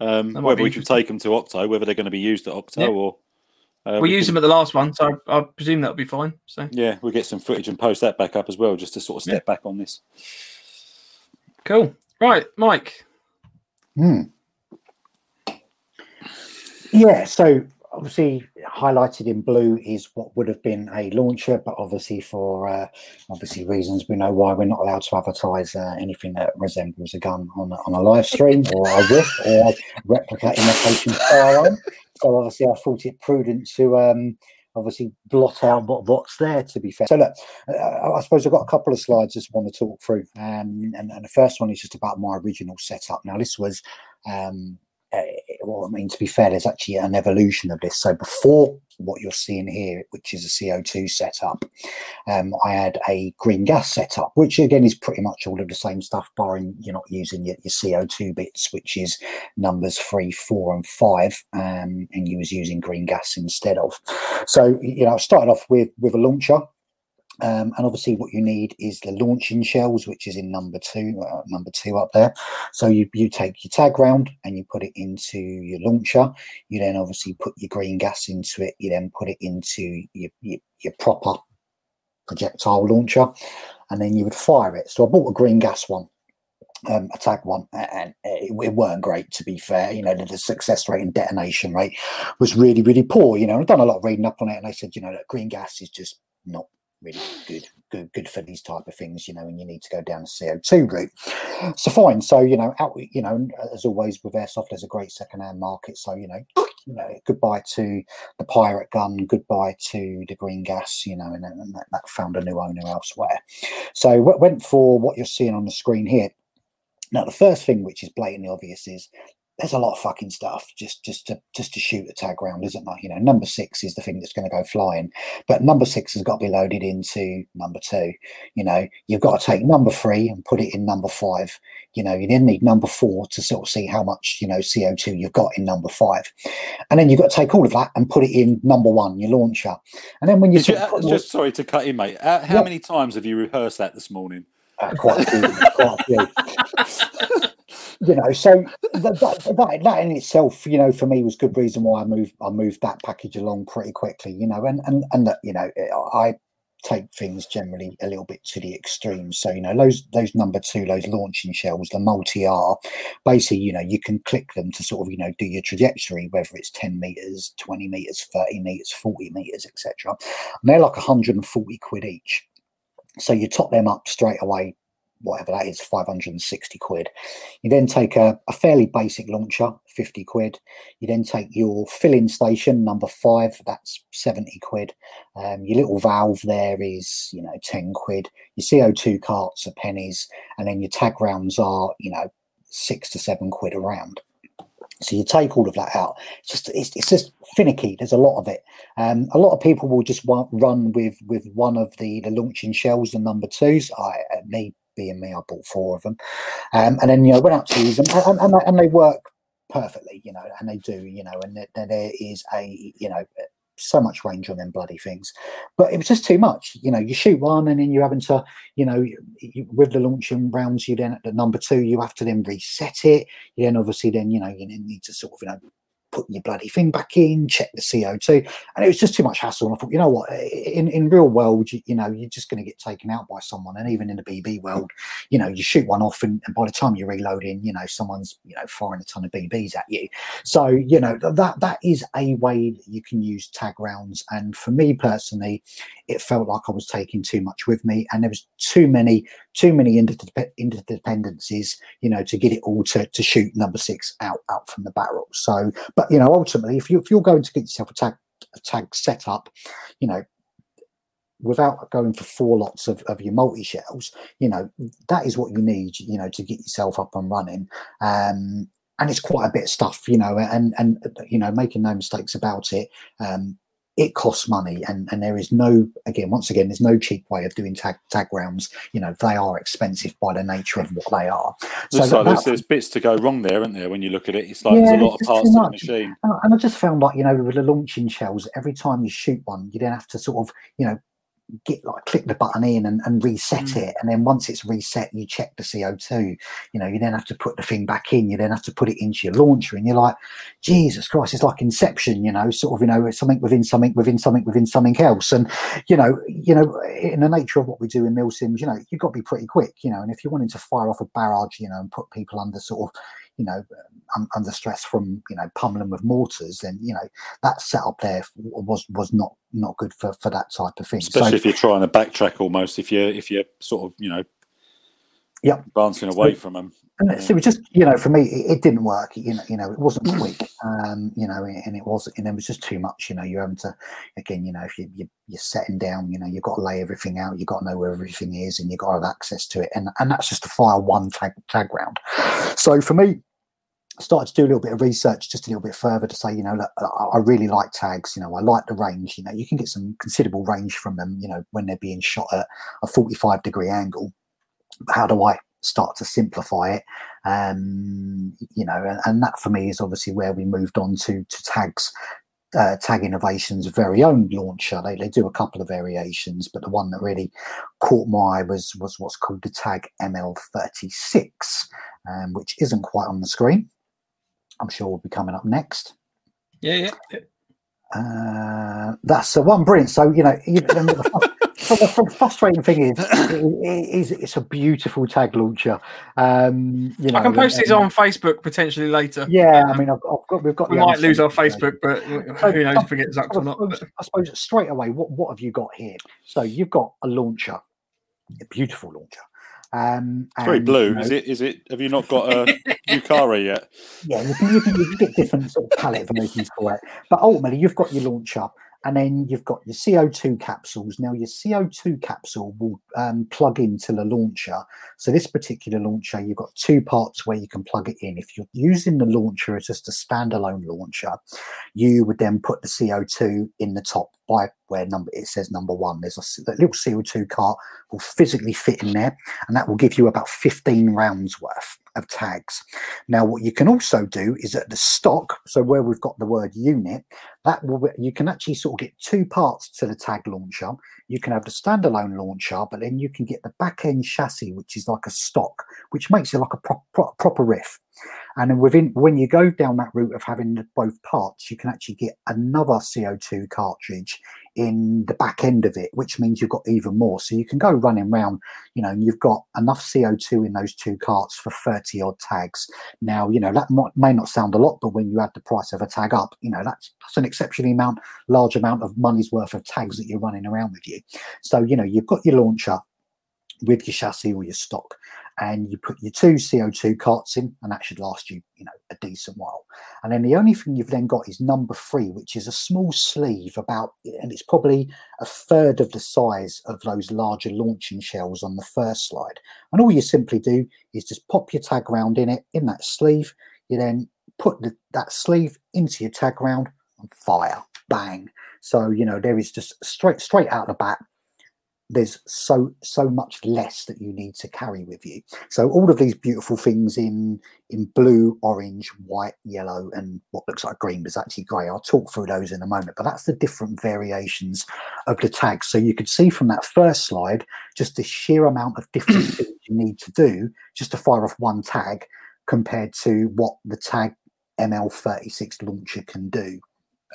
Um, whether we can take them to Octo, whether they're going to be used at Octo Yeah. or Uh, we we used can- them at the last one, so I, I presume that'll be fine. So Yeah, we'll get some footage and post that back up as well, just to sort of step back on this. cool. Right, Mike. Hmm. Yeah, so obviously highlighted in blue is what would have been a launcher, but obviously for uh, obviously reasons we know why we're not allowed to advertise uh, anything that resembles a gun on, on a live stream or a or a replica imitation firearm. So obviously I thought it prudent to um, obviously blot out what, what's there to be fair. So look, uh, I suppose I've got a couple of slides just want to talk through. Um, and, and the first one is just about my original setup. Now this was um, well, I mean, to be fair, there's actually an evolution of this. So before what you're seeing here, which is a CO2 setup, um, I had a green gas setup, which again is pretty much all of the same stuff, barring you're not using your, your CO2 bits, which is numbers three, four, and five, um, and you was using green gas instead of. So you know, I started off with with a launcher. Um, and obviously, what you need is the launching shells, which is in number two, uh, number two up there. So you you take your tag round and you put it into your launcher. You then obviously put your green gas into it. You then put it into your your, your proper projectile launcher, and then you would fire it. So I bought a green gas one. Um, a tag one, and it, it weren't great to be fair. You know, the, the success rate and detonation rate was really, really poor. You know, I've done a lot of reading up on it, and they said, you know, that green gas is just not really good good good for these type of things you know and you need to go down the co2 route. So fine so you know out you know as always with airsoft there's a great second-hand market so you know you know goodbye to the pirate gun goodbye to the green gas you know and, and that, that found a new owner elsewhere. So went for what you're seeing on the screen here. Now the first thing which is blatantly obvious is there's a lot of fucking stuff just just to just to shoot a tag round, isn't there? You know, number six is the thing that's going to go flying, but number six has got to be loaded into number two. You know, you've got to take number three and put it in number five. You know, you then need number four to sort of see how much you know CO two you've got in number five, and then you've got to take all of that and put it in number one, your launcher, and then when you, you uh, just sorry to cut in, mate. Uh, how Yeah. many times have you rehearsed that this morning? uh, quite a few, quite a few. you know, so that, that, that, in itself, you know, for me was good reason why I moved I moved that package along pretty quickly, you know, and and and that, you know, eh, I take things generally a little bit to the extreme. So, you know, those those number two, those launching shells, the multi R, basically, you know, you can click them to sort of, you know, do your trajectory, whether it's 10 meters, 20 meters, 30 meters, 40 meters, etc. And they're like 140 quid each. So you top them up straight away, whatever that is, 560 quid. You then take a, a fairly basic launcher, 50 quid. You then take your filling station, number five, that's 70 quid. Um, your little valve there is, you know, 10 quid. Your CO2 carts are pennies. And then your tag rounds are, you know, six to seven quid a round. So you take all of that out. It's just it's, it's just finicky. There's a lot of it. Um, a lot of people will just wa- run with with one of the the launching shells, the number twos. I uh, me being me, I bought four of them, um, and then you know went out to use them, and, and, they- and they work perfectly. You know, and they do. You know, and there, there- is a you know so much range on them bloody things, but it was just too much. You know, you shoot one, and then you're having to you know you, with the launching rounds, you then at the number two, you have to then reset it you then obviously then you know you need to sort of you know put your bloody thing back in check the co2 and it was just too much hassle and i thought you know what? In in real world you, you know you're just going to get taken out by someone and even in the bb world you know you shoot one off and, and by the time you're reloading you know someone's you know firing a ton of bbs at you. So you know that that is a way that you can use tag rounds and for me personally it felt like i was taking too much with me and there was too many too many interdep- interdependencies you know, to get it all to, to shoot number six out out from the barrel. So, but you know, ultimately, if you if you're going to get yourself a tag a tag set up, you know, without going for four lots of, of your multi shells, you know, that is what you need, you know, to get yourself up and running. Um, and it's quite a bit of stuff, you know, and and you know, making no mistakes about it. Um, it costs money and, and there is no again once again there's no cheap way of doing tag tag rounds you know they are expensive by the nature of what they are so like there's, that- there's bits to go wrong there, aren't there? When you look at it, it's like Yeah, there's a lot of parts to the machine. and and I just found like you know with the launching shells, every time you shoot one, you then have to sort of you know get like click the button in and, and reset Mm. it and then once it's reset you check the co2 you know you then have to put the thing back in you then have to put it into your launcher and you're like jesus christ it's like inception you know sort of you know it's something within something within something within something else and you know you know in the nature of what we do in Milsims you know you've got to be pretty quick you know and if you're wanting to fire off a barrage you know and put people under sort of you know um, under stress from you know pummeling with mortars then you know that setup there was was not not good for for that type of thing especially so if you're trying to backtrack almost. If you're if you're sort of you know, Yep. dancing away from them. And so it was just, you know, for me, it, it didn't work. You know, you know, it wasn't quick, um, you know, and it was, and it was just too much. You know, you're having to, again, you know, if you, you you're setting down, you know, you've got to lay everything out, you've got to know where everything is, and you've got to have access to it, and and that's just to fire one tag tag round. So for me, started to do a little bit of research, just a little bit further to say, you know, look, I really like tags. You know, I like the range. You know, you can get some considerable range from them. You know, when they're being shot at a 45 degree angle. How do I start to simplify it? um, you know, and, and that for me is obviously where we moved on to to tags. Uh, Tag Innovations' very own launcher. They, they do a couple of variations, but the one that really caught my eye was was what's called the Tag ML36, um, which isn't quite on the screen. I'm sure will be coming up next. Yeah, yeah. yeah. Uh, that's the one brilliant. So you know, you, the, the, frustrating thing is, it, is it's a beautiful tag launcher. Um, you know, I can post and- these on Facebook potentially later. Yeah, I mean, I've, I've got we've got. We might lose our. Facebook, but So, who knows if we get or not. suppose, I suppose straight away, what what have you got here? So you've got a launcher, a beautiful launcher. Um, It's very blue. you know, Is it? Is it? Have you not got a Yukara yet? yeah, you can, you can, you can get different sort of palette versions for it. But ultimately, you've got your launcher, and then you've got your CO2 capsules. Now, your CO2 capsule will um, plug into the launcher. So, this particular launcher, you've got two parts where you can plug it in. If you're using the launcher as just a standalone launcher, you would then put the CO2 in the top by where number it says number one. There's a a little CO2 cart will physically fit in there, and that will give you about 15 rounds worth of tags. Now, what you can also do is at the stock, so where we've got the word unit, that will be- you can actually sort of get two parts to the tag launcher. You can have the standalone launcher, but then you can get the back end chassis, which is like a stock, which makes it like a pro- pro- proper riff. And then within when you go down that route of having both parts, you can actually get another CO2 cartridge in the back end of it, which means you've got even more. So you can go running around, you know, and you've got enough CO2 in those two carts for 30 odd tags. Now, you know, that might, may not sound a lot, but when you add the price of a tag up, you know, that's, that's an exceptionally amount, large amount of money's worth of tags that you're running around with you. So, you know, you've got your launcher with your chassis or your stock, and you put your two CO2 carts in, and that should last you, you know, a decent while. And then the only thing you've then got is number three, which is a small sleeve about, and it's probably a third of the size of those larger launching shells on the first slide. And all you simply do is just pop your tag round in it, in that sleeve. You then put the, that sleeve into your tag round and fire, bang. So you know there is just straight straight out the bat. There's so so much less that you need to carry with you. So all of these beautiful things in in blue, orange, white, yellow, and what looks like green, but is actually grey. I'll talk through those in a moment. But that's the different variations of the tags. So you could see from that first slide just the sheer amount of different things you need to do just to fire off one tag compared to what the tag ML36 launcher can do.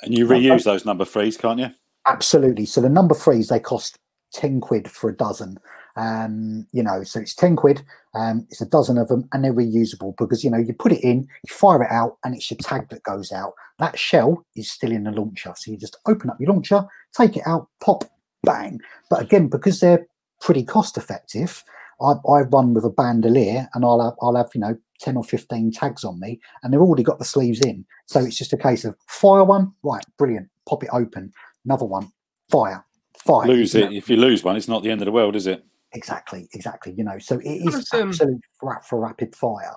And you reuse those number threes, can't you? Absolutely. So the number threes they cost ten quid for a dozen. Um, you know, so it's ten quid. Um, it's a dozen of them, and they're reusable because you know you put it in, you fire it out, and it's your tag that goes out. That shell is still in the launcher, so you just open up your launcher, take it out, pop, bang. But again, because they're pretty cost effective, I, I run with a bandolier, and I'll have, I'll have you know ten or fifteen tags on me, and they've already got the sleeves in. So it's just a case of fire one, right, brilliant, pop it open, another one, fire, fire. Lose you it. know. If you lose one, it's not the end of the world, is it? Exactly, exactly. You know, so it is What is is, um, absolute for, for rapid fire.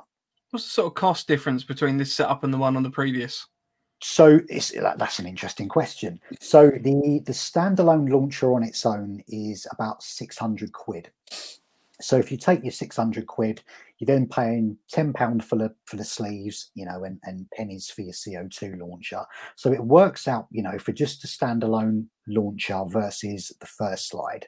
What's the sort of cost difference between this setup and the one on the previous? So it's that- that's an interesting question. So the the standalone launcher on its own is about six hundred quid. So if you take your 600 quid, you're then paying 10 pound for the for the sleeves, you know, and, and pennies for your CO2 launcher. So it works out, you know, for just a standalone launcher versus the first slide,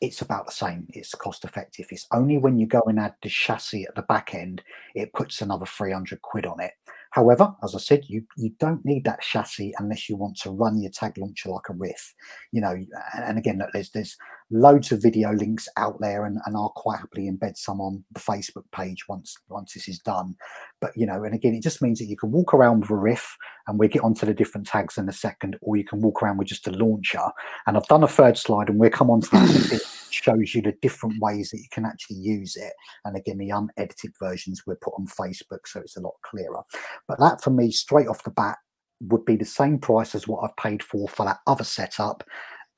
it's about the same. It's cost effective. It's only when you go and add the chassis at the back end, it puts another 300 quid on it. However, as I said, you, you don't need that chassis unless you want to run your tag launcher like a riff. You know, and, and again, there's there's loads of video links out there, and, and I'll quite happily embed some on the Facebook page once once this is done. But you know, and again, it just means that you can walk around with a riff, and we'll get onto the different tags in a second, or you can walk around with just a launcher. And I've done a third slide, and we'll come on to that shows you the different ways that you can actually use it. And again, the unedited versions were put on Facebook, so it's a lot clearer. But that for me, straight off the bat, would be the same price as what I've paid for for that other setup.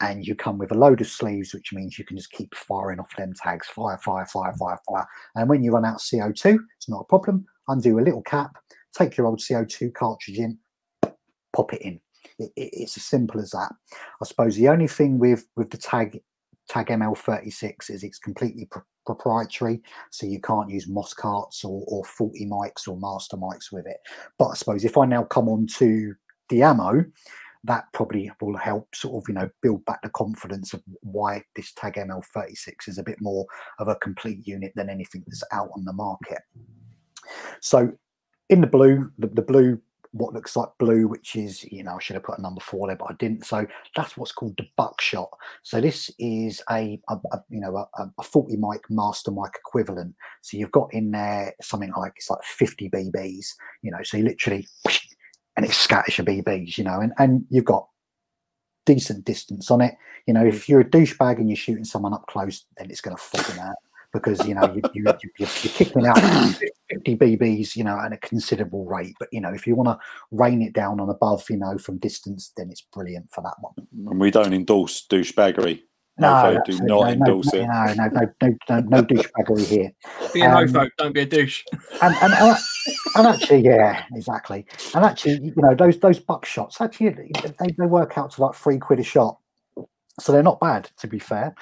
And you come with a load of sleeves, which means you can just keep firing off them tags, fire, fire, fire, fire, fire. And when you run out of CO2, it's not a problem. Undo a little cap, take your old CO2 cartridge in, pop it in. It, it, it's as simple as that. I suppose the only thing with with the tag tag ML36 is it's completely pr- proprietary, so you can't use Moscarts or, or faulty mics or master mics with it. But I suppose if I now come on to the ammo, that probably will help sort of you know build back the confidence of why this tag ML36 is a bit more of a complete unit than anything that's out on the market. So in the blue, the, the blue what looks like blue, which is, you know, I should have put a number four there, but I didn't. So that's what's called the buckshot. So this is a, a, a you know, a, a 40 mic master mic equivalent. So you've got in there something like it's like 50 BBs, you know, so you literally and it scatters your BBs, you know, and, and you've got decent distance on it. You know, if you're a douchebag and you're shooting someone up close, then it's going to fucking out because you know you, you, you, are kicking out 50 BBs, you know, at a considerable rate. But you know, if you want to rain it down on above, you know, from distance, then it's brilliant for that one. And we don't endorse douchebaggery. No, no do not no, endorse no, it. No, no, no, no, no, no douchebaggery here. Be a um, homophobe, don't be a douche. And, and, and, and actually, yeah, exactly. And actually, you know, those those buckshots actually they, they work out to like three quid a shot, so they're not bad to be fair.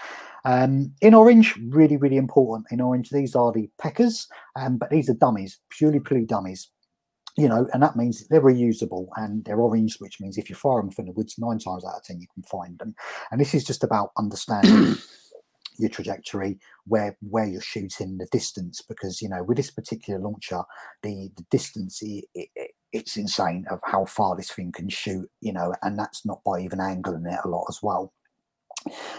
Um, in orange, really, really important. In orange, these are the peckers, um, but these are dummies, purely purely dummies. You know, and that means they're reusable and they're orange, which means if you fire them from the woods, nine times out of ten you can find them. And this is just about understanding your trajectory, where where you're shooting, the distance, because you know with this particular launcher, the the distance it, it, it's insane of how far this thing can shoot. You know, and that's not by even angling it a lot as well.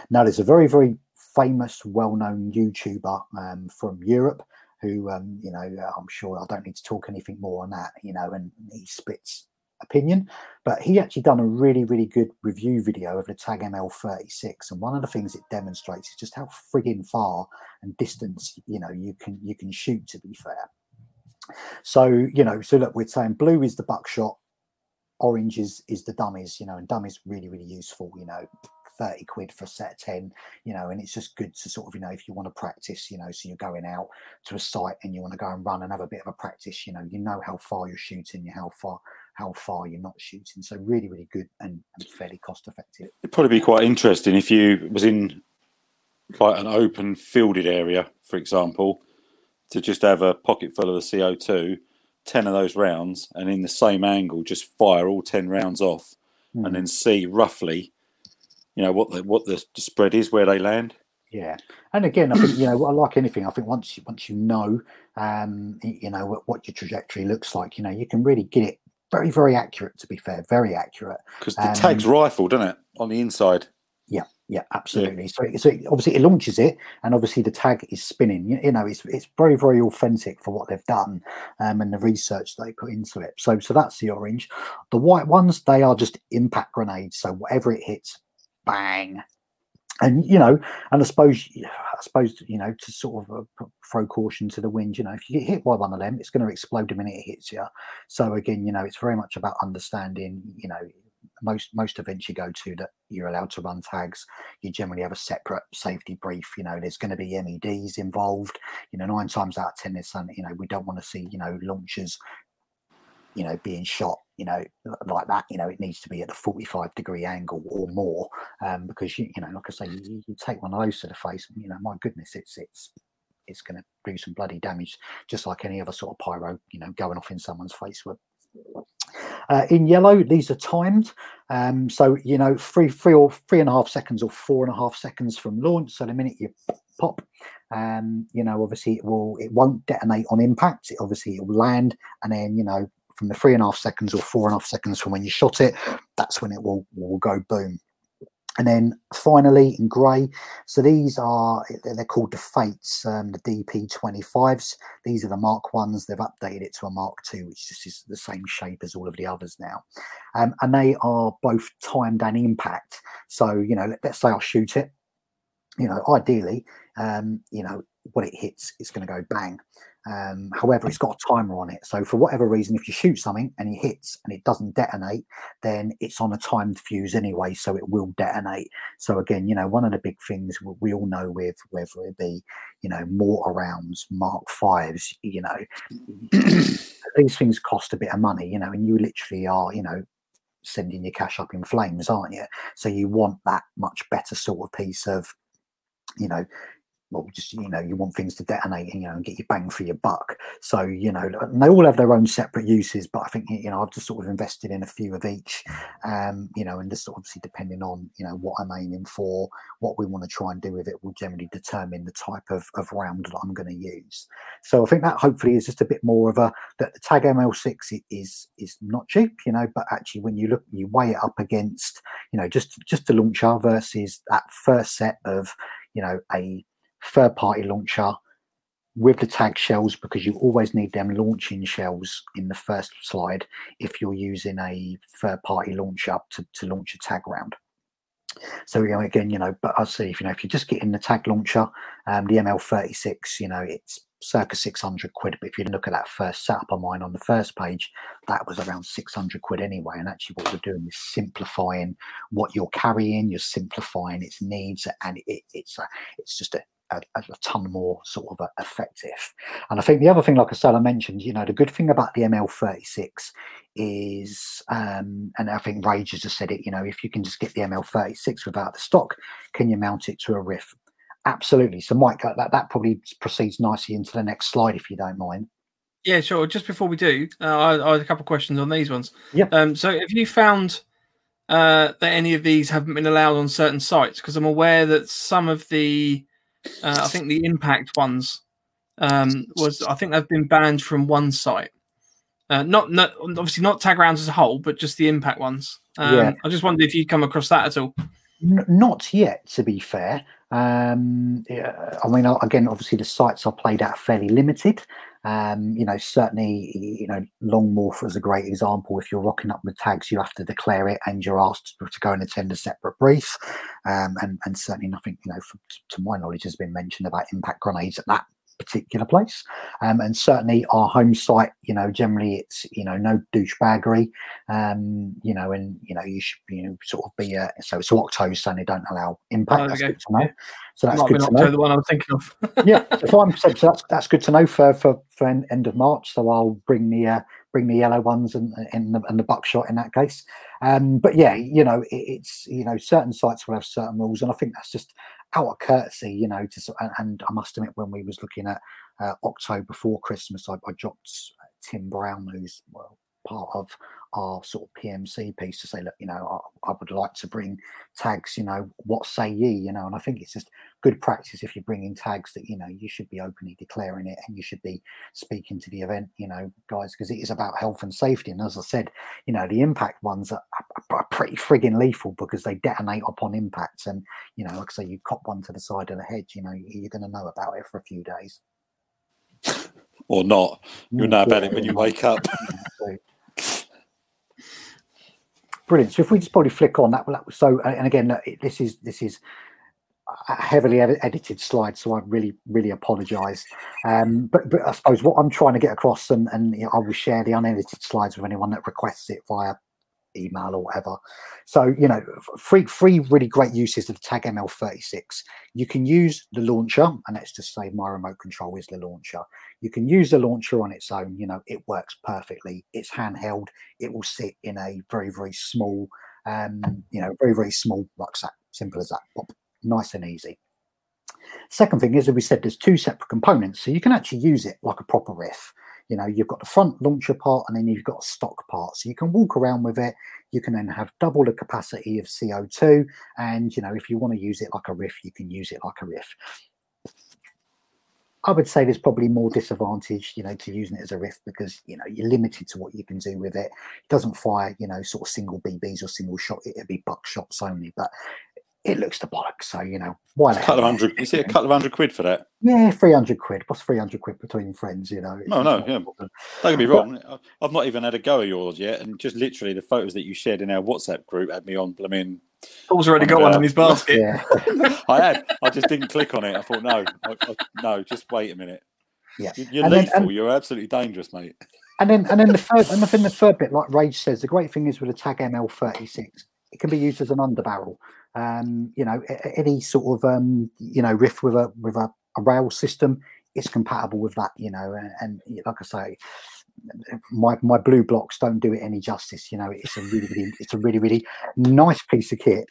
Now, there's a very, very famous, well-known YouTuber um, from Europe who, um, you know, I'm sure I don't need to talk anything more on that, you know, and he spits opinion, but he actually done a really, really good review video of the Tag ML36, and one of the things it demonstrates is just how frigging far and distance, you know, you can you can shoot. To be fair, so you know, so look, we're saying blue is the buckshot, orange is is the dummies, you know, and dummies really, really useful, you know 30 quid for a set of 10, you know, and it's just good to sort of, you know, if you want to practice, you know, so you're going out to a site and you want to go and run and have a bit of a practice, you know, you know how far you're shooting, you how far how far you're not shooting. So really, really good and, and fairly cost effective. It'd probably be quite interesting if you was in like an open fielded area, for example, to just have a pocket full of the CO2, 10 of those rounds, and in the same angle, just fire all 10 rounds off mm. and hmm. then see roughly you know what the what the spread is where they land. Yeah, and again, I think you know, like anything, I think once you once you know, um, you know what, what your trajectory looks like, you know, you can really get it very very accurate. To be fair, very accurate. Because the um, tag's rifle, doesn't it, on the inside? Yeah, yeah, absolutely. Yeah. So, so obviously it launches it, and obviously the tag is spinning. You, you, know, it's it's very very authentic for what they've done, um, and the research they put into it. So so that's the orange. The white ones, they are just impact grenades. So whatever it hits, bang. And you know, and I suppose, I suppose you know, to sort of uh, throw caution to the wind. You know, if you get hit by one of them, it's going to explode the minute it hits you. So again, you know, it's very much about understanding. You know, most most events you go to that you're allowed to run tags, you generally have a separate safety brief. You know, there's going to be MEDs involved. You know, nine times out of ten, there's something. You know, we don't want to see you know launchers, you know, being shot you know, like that, you know, it needs to be at a 45 degree angle or more, um, because you, you know, like I say, you, you take one of those to the face, you know, my goodness, it's it's it's going to do some bloody damage, just like any other sort of pyro, you know, going off in someone's face. Uh, in yellow, these are timed. Um, so, you know, three, three or three and a half seconds or four and a half seconds from launch. So the minute you pop, um, you know, obviously it will, it won't detonate on impact. It obviously it will land and then, you know, from the three and a half seconds or four and a half seconds from when you shot it, that's when it will, will go boom. And then finally in grey, so these are they're called the Fates, um, the DP25s. These are the Mark ones. They've updated it to a Mark II, which just is the same shape as all of the others now. Um, and they are both timed and impact. So you know, let, us say I shoot it. You know, ideally, um, you know, when it hits, it's going to go bang. Um, however, it's got a timer on it. So for whatever reason, if you shoot something and it hits and it doesn't detonate, then it's on a timed fuse anyway, so it will detonate. So again, you know, one of the big things we all know with whether it be, you know, mortar rounds, Mark Fives, you know, these things cost a bit of money, you know, and you literally are, you know, sending your cash up in flames, aren't you? So you want that much better sort of piece of you know well, just you know, you want things to detonate, and, you know, and get your bang for your buck. So you know, they all have their own separate uses, but I think you know, I've just sort of invested in a few of each, um, you know, and just obviously depending on you know what I'm aiming for, what we want to try and do with it, will generally determine the type of, of round that I'm going to use. So I think that hopefully is just a bit more of a that the Tag ML6 is is not cheap, you know, but actually when you look, you weigh it up against, you know, just just the launcher versus that first set of you know a third party launcher with the tag shells because you always need them launching shells in the first slide if you're using a third party launcher to, to launch a tag round. So again, you know, but I see if you know if you're just get in the tag launcher, um, the ML36, you know, it's circa 600 quid. But if you look at that first setup of mine on the first page, that was around 600 quid anyway. And actually, what we're doing is simplifying what you're carrying. You're simplifying its needs, and it, it's a, it's just a a, a, ton more sort of uh, effective. And I think the other thing, like I said, I mentioned, you know, the good thing about the ML36 is, um, and I think Rage has just said it, you know, if you can just get the ML36 without the stock, can you mount it to a riff? Absolutely. So, Mike, that, that probably proceeds nicely into the next slide, if you don't mind. Yeah, sure. Just before we do, uh, I, I, had a couple of questions on these ones. Yeah. Um, so, have you found uh, that any of these haven't been allowed on certain sites? Because I'm aware that some of the uh, I think the impact ones um, was I think they've been banned from one site. Uh, not, not obviously not tag rounds as a whole, but just the impact ones. Um, yeah. I just wondered if you'd come across that at all. N- not yet, to be fair. Um, yeah, I mean, again, obviously the sites I played at are fairly limited. Um, you know, certainly, you know, Longmoor is a great example. If you're rocking up with tags, you have to declare it, and you're asked to go and attend a separate brief. Um, and and certainly nothing, you know, to my knowledge, has been mentioned about impact grenades at that particular place. Um, and certainly our home site, you know, generally it's, you know, no douchebaggery, um, you know, and, you know, you should, you know, sort of be, a, so, so Octo saying they don't allow impact. Oh, that's good to know. So that's good to know. The one I'm thinking of. yeah. So, I'm, so, so that's, that's good to know for, for, for end of March. So I'll bring the, uh, bring the yellow ones and, and, the, and the buckshot in that case. Um, but yeah, you know, it, it's, you know, certain sites will have certain rules. And I think that's just, out of courtesy, you know, to and, and I must admit when we was looking at uh, October before Christmas, I, I dropped Tim Brown, who's well part of our sort of PMC piece to say, look, you know, I, I, would like to bring tags, you know, what say ye, you know, and I think it's just good practice if you're bringing tags that, you know, you should be openly declaring it and you should be speaking to the event, you know, guys, because it is about health and safety. And as I said, you know, the impact ones are, are pretty frigging lethal because they detonate upon impacts. And, you know, like I say, you cop one to the side of the head, you know, you're going to know about it for a few days. Or not. You'll know about it when you wake up. Brilliant. So if we just probably flick on that, so and again, this is this is a heavily edited slide, so I really really apologise. Um, but but I suppose what I'm trying to get across, and and you know, I will share the unedited slides with anyone that requests it via email or whatever. So you know, three three really great uses of the Tag ML36. You can use the launcher, and let's just say my remote control is the launcher. You can use the launcher on its own. You know, it works perfectly. It's handheld. It will sit in a very very small, um, you know, very very small rucksack. Simple as that. Pop. Nice and easy. Second thing is, as we said, there's two separate components, so you can actually use it like a proper riff you know you've got the front launcher part and then you've got a stock part so you can walk around with it you can then have double the capacity of co2 and you know if you want to use it like a riff you can use it like a riff I would say there's probably more disadvantage, you know, to using it as a riff because you know you're limited to what you can do with it. It doesn't fire, you know, sort of single BBs or single shot. It'd be buck shots only. But it looks the bollocks. So you know, why? A couple of hundred. You see a couple of hundred quid for that? Yeah, three hundred quid. What's three hundred quid between friends? You know. No, no, yeah. Don't get me wrong. But, I've not even had a go of yours yet, and just literally the photos that you shared in our WhatsApp group had me on. I mean, Paul's already got one in his basket. Yeah. I had. I just didn't click on it. I thought, no, I, I, no, just wait a minute. Yeah, you're and lethal. Then, and, you're absolutely dangerous, mate. And then, and then the third, and then the third bit, like Rage says, the great thing is with a Tag ML36, it can be used as an underbarrel. Um, you know, any sort of um, you know riff with a with a, a rail system is compatible with that. You know, and, and like I say, my my blue blocks don't do it any justice. You know, it's a really really it's a really really nice piece of kit,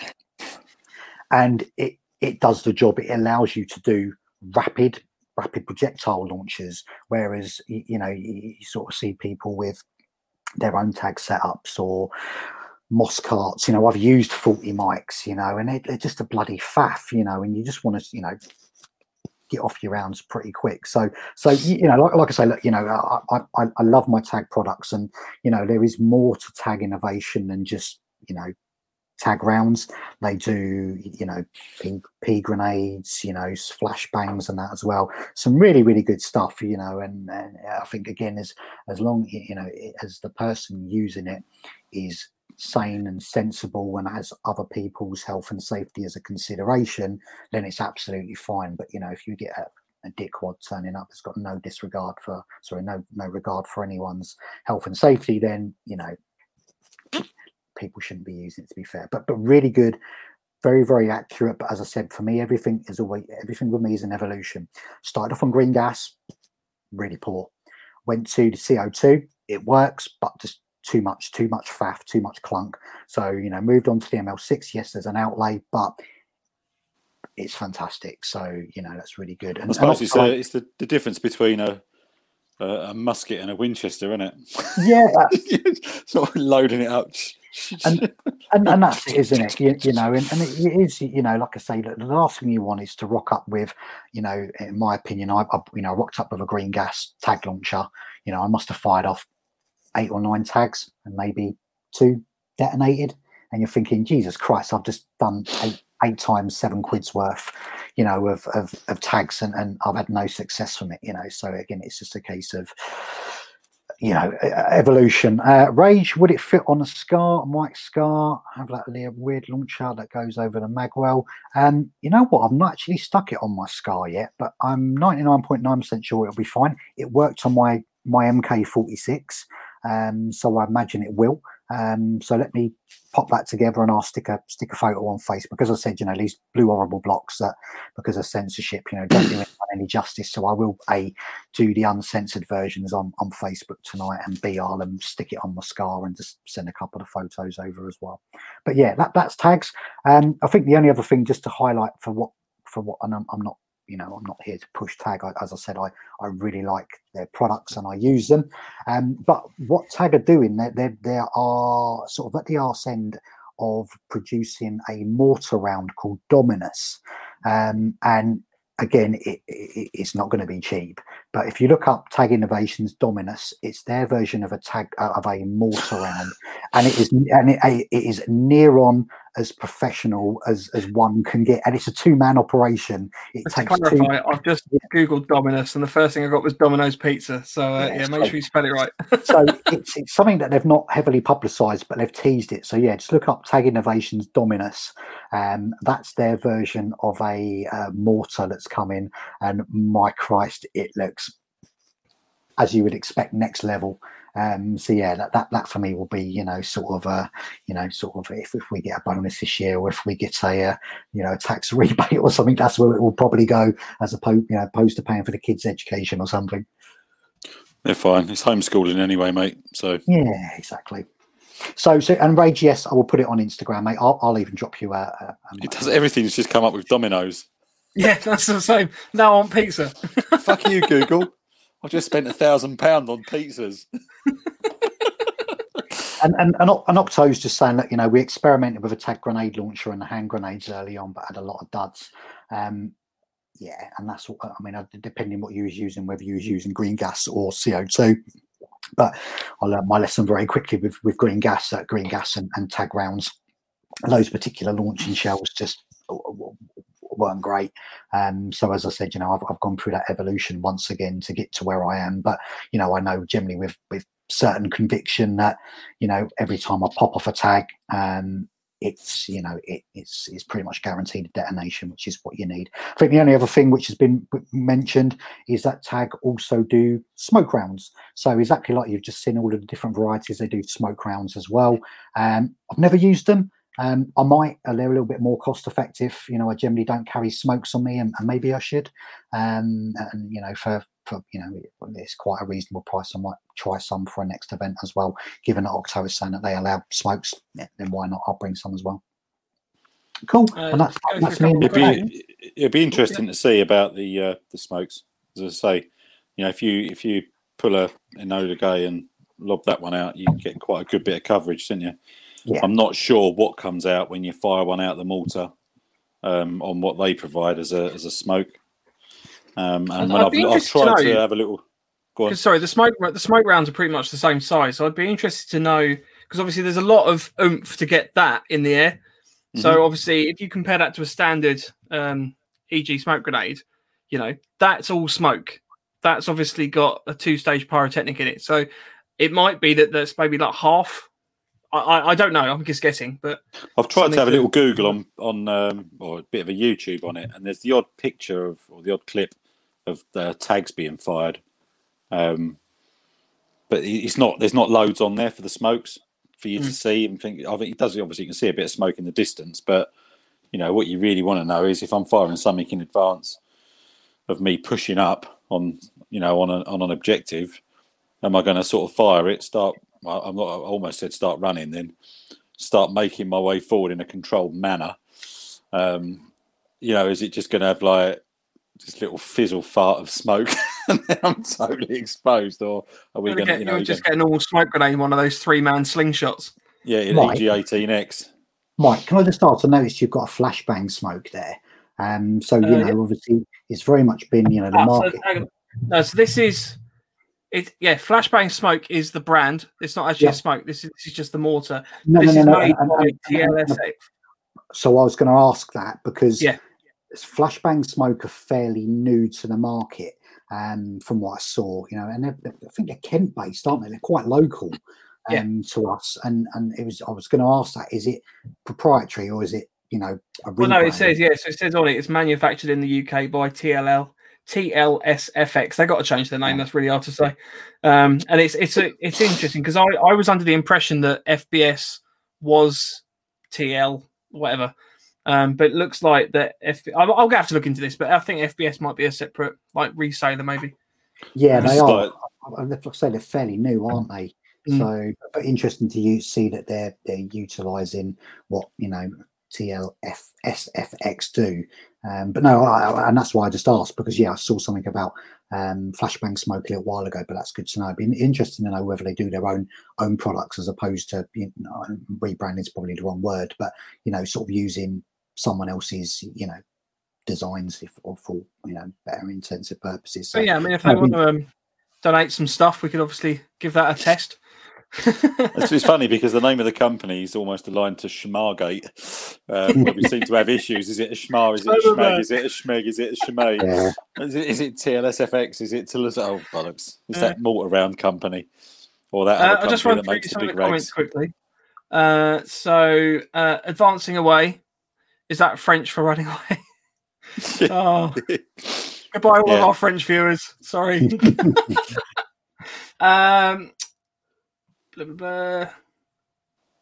and it it does the job. It allows you to do rapid rapid projectile launches, whereas you know you, you sort of see people with their own tag setups or Moscarts. You know, I've used faulty mics, you know, and they're just a bloody faff, you know, and you just want to, you know, get off your rounds pretty quick. So, so you know, like, like I say, look, you know, I, I, I love my tag products, and you know, there is more to tag innovation than just you know tag rounds. They do, you know, P, P grenades, you know, flash bangs and that as well. Some really, really good stuff, you know. And, and I think again, as as long you know, as the person using it is sane and sensible and has other people's health and safety as a consideration, then it's absolutely fine. But you know, if you get a, a dickwad turning up that's got no disregard for sorry, no no regard for anyone's health and safety, then you know people shouldn't be using it to be fair. But but really good, very very accurate. But as I said, for me, everything is always everything with me is an evolution. Started off on green gas, really poor. Went to the CO2, it works, but just too much, too much faff, too much clunk. So, you know, moved on to the ML6. Yes, there's an outlay, but it's fantastic. So, you know, that's really good. And, I suppose it's, uh, it's the, the difference between a, a, a musket and a Winchester, isn't it? Yeah. sort of loading it up. and, and, and that's it, isn't it? You, you know, and, and it is, you know, like I say, the last thing you want is to rock up with, you know, in my opinion, I, I you know, rocked up with a green gas tag launcher. You know, I must have fired off eight or nine tags and maybe two detonated. And you're thinking jesus christ i've just done eight eight times seven quid's worth you know of of, of tags and, and i've had no success from it you know. So again it's just a case of you know evolution. Uh, rage would it fit on a scar mic scar? Have that weird launcher that goes over the magwell and you know what? I've not actually stuck it on my scar yet but i'm 99.9% sure it'll be fine. It worked on my my mk46 um, so I imagine it will. Um, so let me pop that together and I'll stick a stick a photo on Facebook. Because I said, you know, these blue horrible blocks that because of censorship, you know, don't do it any justice. So I will a do the uncensored versions on on Facebook tonight, and b I'll um, stick it on my scar and just send a couple of photos over as well. But yeah, that that's tags. Um, I think the only other thing just to highlight for what for what and I'm, I'm not you know, I'm not here to push tag. I, as I said, I, I really like their products and I use them. Um, but what tag are doing, there, there, there are sort of at the arse end of producing a mortar round called Dominus. Um, and again, it, it, it's not going to be cheap. But if you look up Tag Innovations Dominus, it's their version of a tag uh, of a mortar round, and it is and it, it is near on as professional as as one can get, and it's a two man operation. It Let's takes clarify, two. I've just yeah. googled Dominus, and the first thing I got was Domino's Pizza. So uh, yeah, yeah make sure you spell it right. so it's, it's something that they've not heavily publicised, but they've teased it. So yeah, just look up Tag Innovations Dominus. Um, that's their version of a uh, mortar that's coming, and my Christ, it looks as you would expect next level Um, so yeah, that, that that for me will be you know sort of a you know sort of if, if we get a bonus this year or if we get a uh, you know a tax rebate or something, that's where it will probably go as opposed you know opposed to paying for the kids' education or something. They're fine. It's homeschooling anyway, mate. So Yeah, exactly. So, so and Rage, yes, I will put it on Instagram, mate. I'll, I'll even drop you a. a, a it does everything's just come up with dominoes. Yeah, that's the same. Now on pizza. Fuck you, Google. I've just spent a thousand pound on pizzas. and and and, and Octo's just saying that you know we experimented with a tag grenade launcher and the hand grenades early on, but had a lot of duds. Um, yeah, and that's what I mean. uh, Depending what you was using, whether you was using green gas or CO two. But I learned my lesson very quickly with, with green gas, uh, green gas and, and tag rounds. Those particular launching shells just weren't great. Um, so as I said, you know, I've, I've gone through that evolution once again to get to where I am. But you know, I know generally with with certain conviction that you know every time I pop off a tag, um, it's you know it, it's it's pretty much guaranteed a detonation, which is what you need. I think the only other thing which has been mentioned is that tag also do smoke rounds. So exactly like you've just seen all of the different varieties, they do smoke rounds as well. Um, I've never used them. Um, I might, uh, they're a little bit more cost effective. You know, I generally don't carry smokes on me, and, and maybe I should. Um, and you know, for for you know, it's quite a reasonable price. I might try some for a next event as well. Given that Octo is saying that they allow smokes, yeah, then why not? I'll bring some as well. Cool. Uh, and that's, that's me. couple and of the It'd be it'd be interesting to see about the uh, the smokes. As I say, you know, if you if you pull a Enola Gaye and lob that one out, you get quite a good bit of coverage, didn't you? Yeah. I'm not sure what comes out when you fire one out the mortar um, on what they provide as a as a smoke. Um, and I'd- when I'd I've, I've interested to tried to have a little. Go on. 'Cause, sorry, the smoke the smoke rounds are pretty much the same size. So I'd be interested to know because obviously there's a lot of oomph to get that in the air. So obviously, if you compare that to a standard, um, e.g., smoke grenade, you know that's all smoke. That's obviously got a two-stage pyrotechnic in it. So it might be that that's maybe like half. I, I, don't know. I'm just guessing, but I've tried to have a little Google on on um, or a bit of a YouTube on it, and there's the odd picture of or the odd clip of the tags being fired. Um, but it's not. There's not loads on there for the smokes for you to Mm. see and think. I think it does. Obviously, you can see a bit of smoke in the distance, but you know what you really want to know is if I'm firing something in advance of me pushing up on you know on, a, on an objective, am I going to sort of fire it? Start. Well, I'm not. I almost said start running. Then start making my way forward in a controlled manner. Um, you know, is it just going to have like just little fizzle fart of smoke and then I'm totally exposed, or are we going to, you know, you'll just get a normal smoke grenade, in one of those three-man slingshots. yeah, in Right. EG18X. Mike, can I just start to notice you've got a flashbang smoke there? Um, so you Uh, know, obviously, it's very much been you know the Ah, market. hang on. no, so this is it. Yeah, flashbang smoke is the brand. It's not actually Yeah. a smoke. This is, this is just the mortar. No, this no, is no, no. made and- by and- and- TLSX. so I was going to ask that because Yeah. flashbang smoke are fairly new to the market, um, from what I saw. You know, and they're, they're- I think they're Kent based, aren't they? They're quite local Yeah. um, to us. And and it was I was going to ask that: is it proprietary or is it you know a Well, no, it says yes. it says on it it's manufactured in the UK by TLL. TLSFX. They got to change their name. That's really hard to say. Um, and it's it's a, it's interesting because I, I was under the impression that FBS was TL whatever. Um, but it looks like that F. I'll, I'll have to look into this, but I think FBS might be a separate like reseller maybe. Yeah, they are. like- I- I- Like I say, they're fairly new, aren't they? Mm. So, but interesting to you see that they're they're utilising what you know TLF SFX do. Um, but no, I, and that's why I just asked because yeah, I saw something about um, flashbang smoke a little while ago, but that's good to know. It'd be interesting to know whether they do their own own products as opposed to you know, rebranding is probably the wrong word, but you know, sort of using someone else's you know designs if, or for you know better intensive purposes. So yeah, I mean, if they I want to um, donate some stuff, we could obviously give that a test. It's, it's funny because the name of the company is almost aligned to Schmargate, um, where we seem to have issues. Is it a Schmar? Is it a So do I. Schmeg? Is it a Schmeg? Is it a Schmeg? Yeah. Is it, is it TLSFX? Is it Toulouse? Oh, bollocks. Is Yeah. that mortar round company? Or that Uh, other I'll just company run that through makes the some of the big comments rags? quickly. Uh, so, uh, advancing away is that French for running away? oh, goodbye, all of our French viewers. Sorry. um, blah, blah,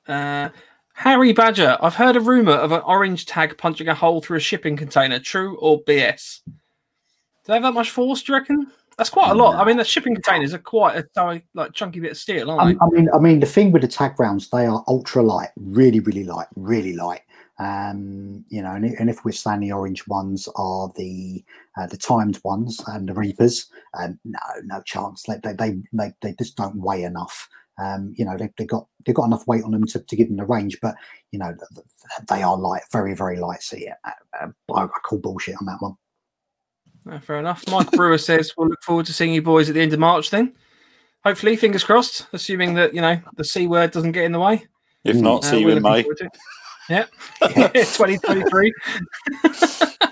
blah. Uh, Harry Badger, I've heard a rumor of an orange tag punching a hole through a shipping container. True or BS? Do they have that much force? Do you reckon? That's quite a lot. I mean, the shipping containers are quite a like chunky bit of steel, aren't I, I mean, I mean, the thing with the tag rounds, they are ultra light, really, really light, really light. Um, you know, and, and if we're saying the orange ones are the uh, the timed ones and the Reapers, um, no, no chance. They, they they they just don't weigh enough. Um, you know, they, have got they've got enough weight on them to, to give them the range, but you know, they are light, very very light. So yeah, uh, uh, I call bullshit on that one. Uh, fair enough. Mike Brewer says we'll look forward to seeing you boys at the end of March. Then, hopefully, fingers crossed. Assuming that you know the c word doesn't get in the way. If not, uh, see you in May. Yeah, 2023.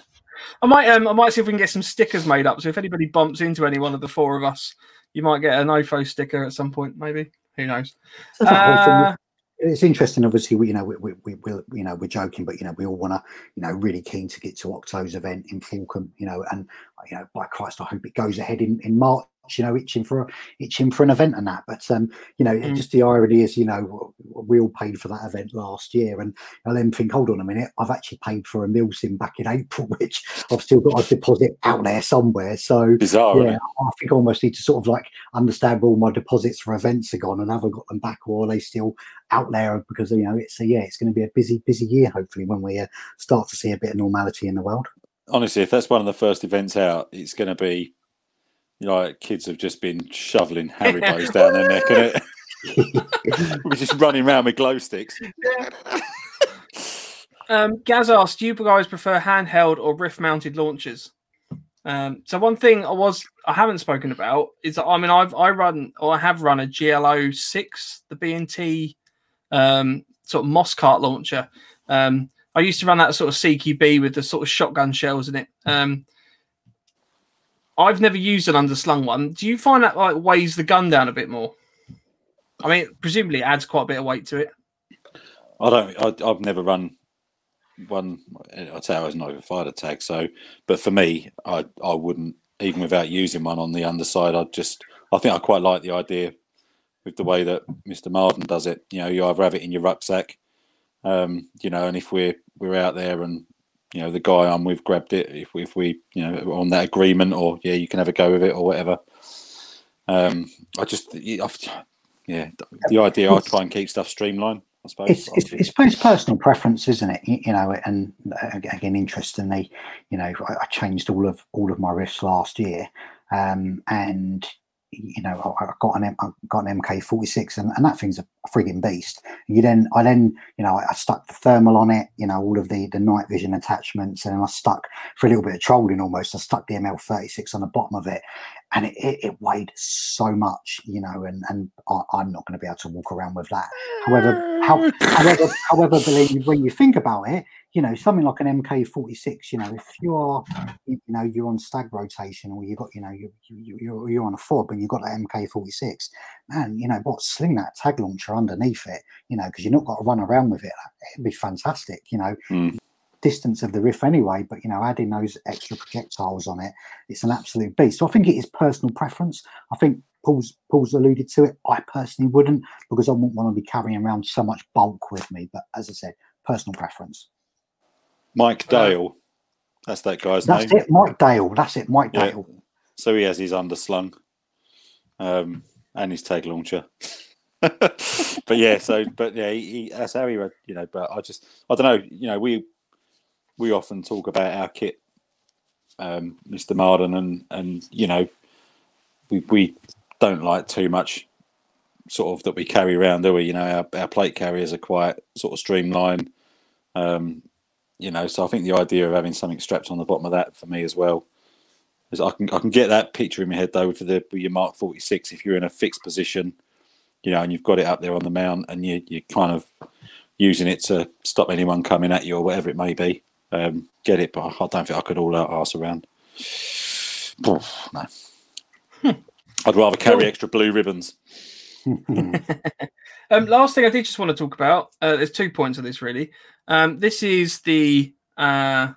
I might um I might see if we can get some stickers made up. So if anybody bumps into any one of the four of us, you might get an OFO sticker at some point, maybe. Who knows? Uh, it's interesting. Obviously, we, you know, we, we, we, we, you know, we're joking, but you know, we all want to, you know, really keen to get to Octo's event in Fulham, you know, and you know, by Christ, I hope it goes ahead in, in March you know, itching for itching for an event and that. But um, you know, mm. just the irony is, you know, we all paid for that event last year, and I then think, hold on a minute, I've actually paid for a Milsim back in April, which I've still got a deposit out there somewhere. So Bizarre, yeah, I think I almost need to sort of like understand where all my deposits for events are gone and haven't got them back, or are they still out there? Because you know, it's a, yeah, it's going to be a busy, busy year. Hopefully, when we uh, start to see a bit of normality in the world. Honestly, if that's one of the first events out, it's going to be you know, like kids have just been shoveling Haribos down their neck, and it we're just running around with glow sticks. um, Gaz asked, "Do you guys prefer handheld or Rift-mounted launchers?" Um, so one thing I was I haven't spoken about is that I mean I've I run or I have run a GLO six, the B&T um, sort of Moscart launcher. Um, I used to run that sort of CQB with the sort of shotgun shells in it. Um, I've never used an underslung one. Do you find that like weighs the gun down a bit more? I mean, presumably it adds quite a bit of weight to it. I don't. I, have never run one. I'd say I was not even fired a tag. So, but for me, I I wouldn't even without using one on the underside. I'd just. I think I quite like the idea with the way that Mr. Marden does it. You know, you either have it in your rucksack, um, you know, and if we're we're out there and you know the guy I'm with grabbed it if we, if we you know on that agreement or yeah you can have a go with it or whatever. Um, I just I've, yeah the idea I try and keep stuff streamlined. I suppose it's, it's, it's, it's personal preference, isn't it? You, you, know, and again, interestingly, you know, I, I, changed all of all of my riffs last year, um, and you know, I got an I got an MK46, and, and that thing's a frigging beast. You then, I then, you know, I stuck the thermal on it, you know, all of the the night vision attachments, and I stuck for a little bit of trolling almost. I stuck the ML36 on the bottom of it, and it, it, it weighed so much, you know, and and I, am not going to be able to walk around with that. However, how, however, however, believe when you think about it, you know, something like an MK46, you know, if you are, you know, you're on stag rotation or you've got, you know, you, you, you're, you're on a fob and you've got that MK46, man, you know, what, sling that tag launcher underneath it, you know, because you're not got to run around with it. It'd be fantastic, you know. Mm. Distance of the riff anyway, but you know, adding those extra projectiles on it, it's an absolute beast. So I think it is personal preference. I think Paul's Paul's alluded to it. I personally wouldn't because I wouldn't want to be carrying around so much bulk with me. But as I said, personal preference. Mike Dale. That's that guy's that's name. it, Mike Dale. That's it, Mike yeah. Dale. So he has his underslung um, and his tag launcher. but yeah, so but yeah, he, he, that's how he read, you know. But I just I don't know, you know, we we often talk about our kit, um, Mr. Marden, and and you know, we we don't like too much sort of that we carry around, do we? You know, our, our plate carriers are quite sort of streamlined. Um, you know, so I think the idea of having something strapped on the bottom of that for me as well is I can I can get that picture in my head though for the your Mark 46 if you're in a fixed position, you know, and you've got it up there on the mount and you you're kind of using it to stop anyone coming at you or whatever it may be. Um, get it, but I don't think I could all out ass around. no. Hmm. I'd rather carry extra blue ribbons. um, last thing I did just want to talk about. Uh, there's two points of this really. Um, this is the uh,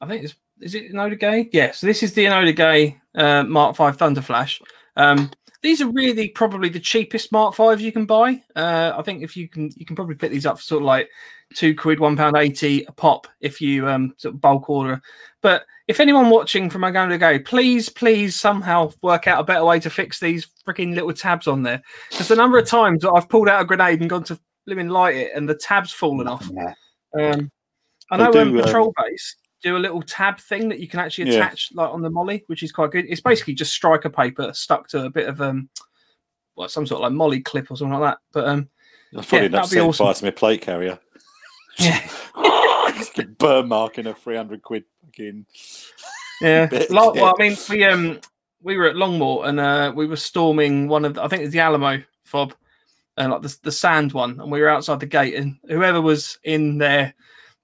I think it's is it Enola Gaye? Yeah, so this is the Enola Gaye uh, Mark Five Thunderflash. Um, these are really probably the cheapest Mark Fives you can buy. Uh, I think if you can, you can probably pick these up for sort of like two quid, one pound eighty a pop if you um sort of bulk order. But if anyone watching from a going to go, please, please somehow work out a better way to fix these freaking little tabs on there. Because the number of times that I've pulled out a grenade and gone to living light it and the tab's fallen off. Yeah. Um, I know do, um, um, Patrol Base do a little tab thing that you can actually Yeah. attach like on the MOLLE, which is quite good. It's basically just striker paper stuck to a bit of um, well, some sort of like MOLLE clip or something like that. But um, I've probably Yeah, enough that'd be awesome. fire to my plate carrier. Yeah, Burn marking a 300 quid fucking. yeah. Like, well, I mean, we um, we were at Longmoor and uh, we were storming one of the, I think it's the Alamo fob, and like the the sand one, and we were outside the gate, and whoever was in there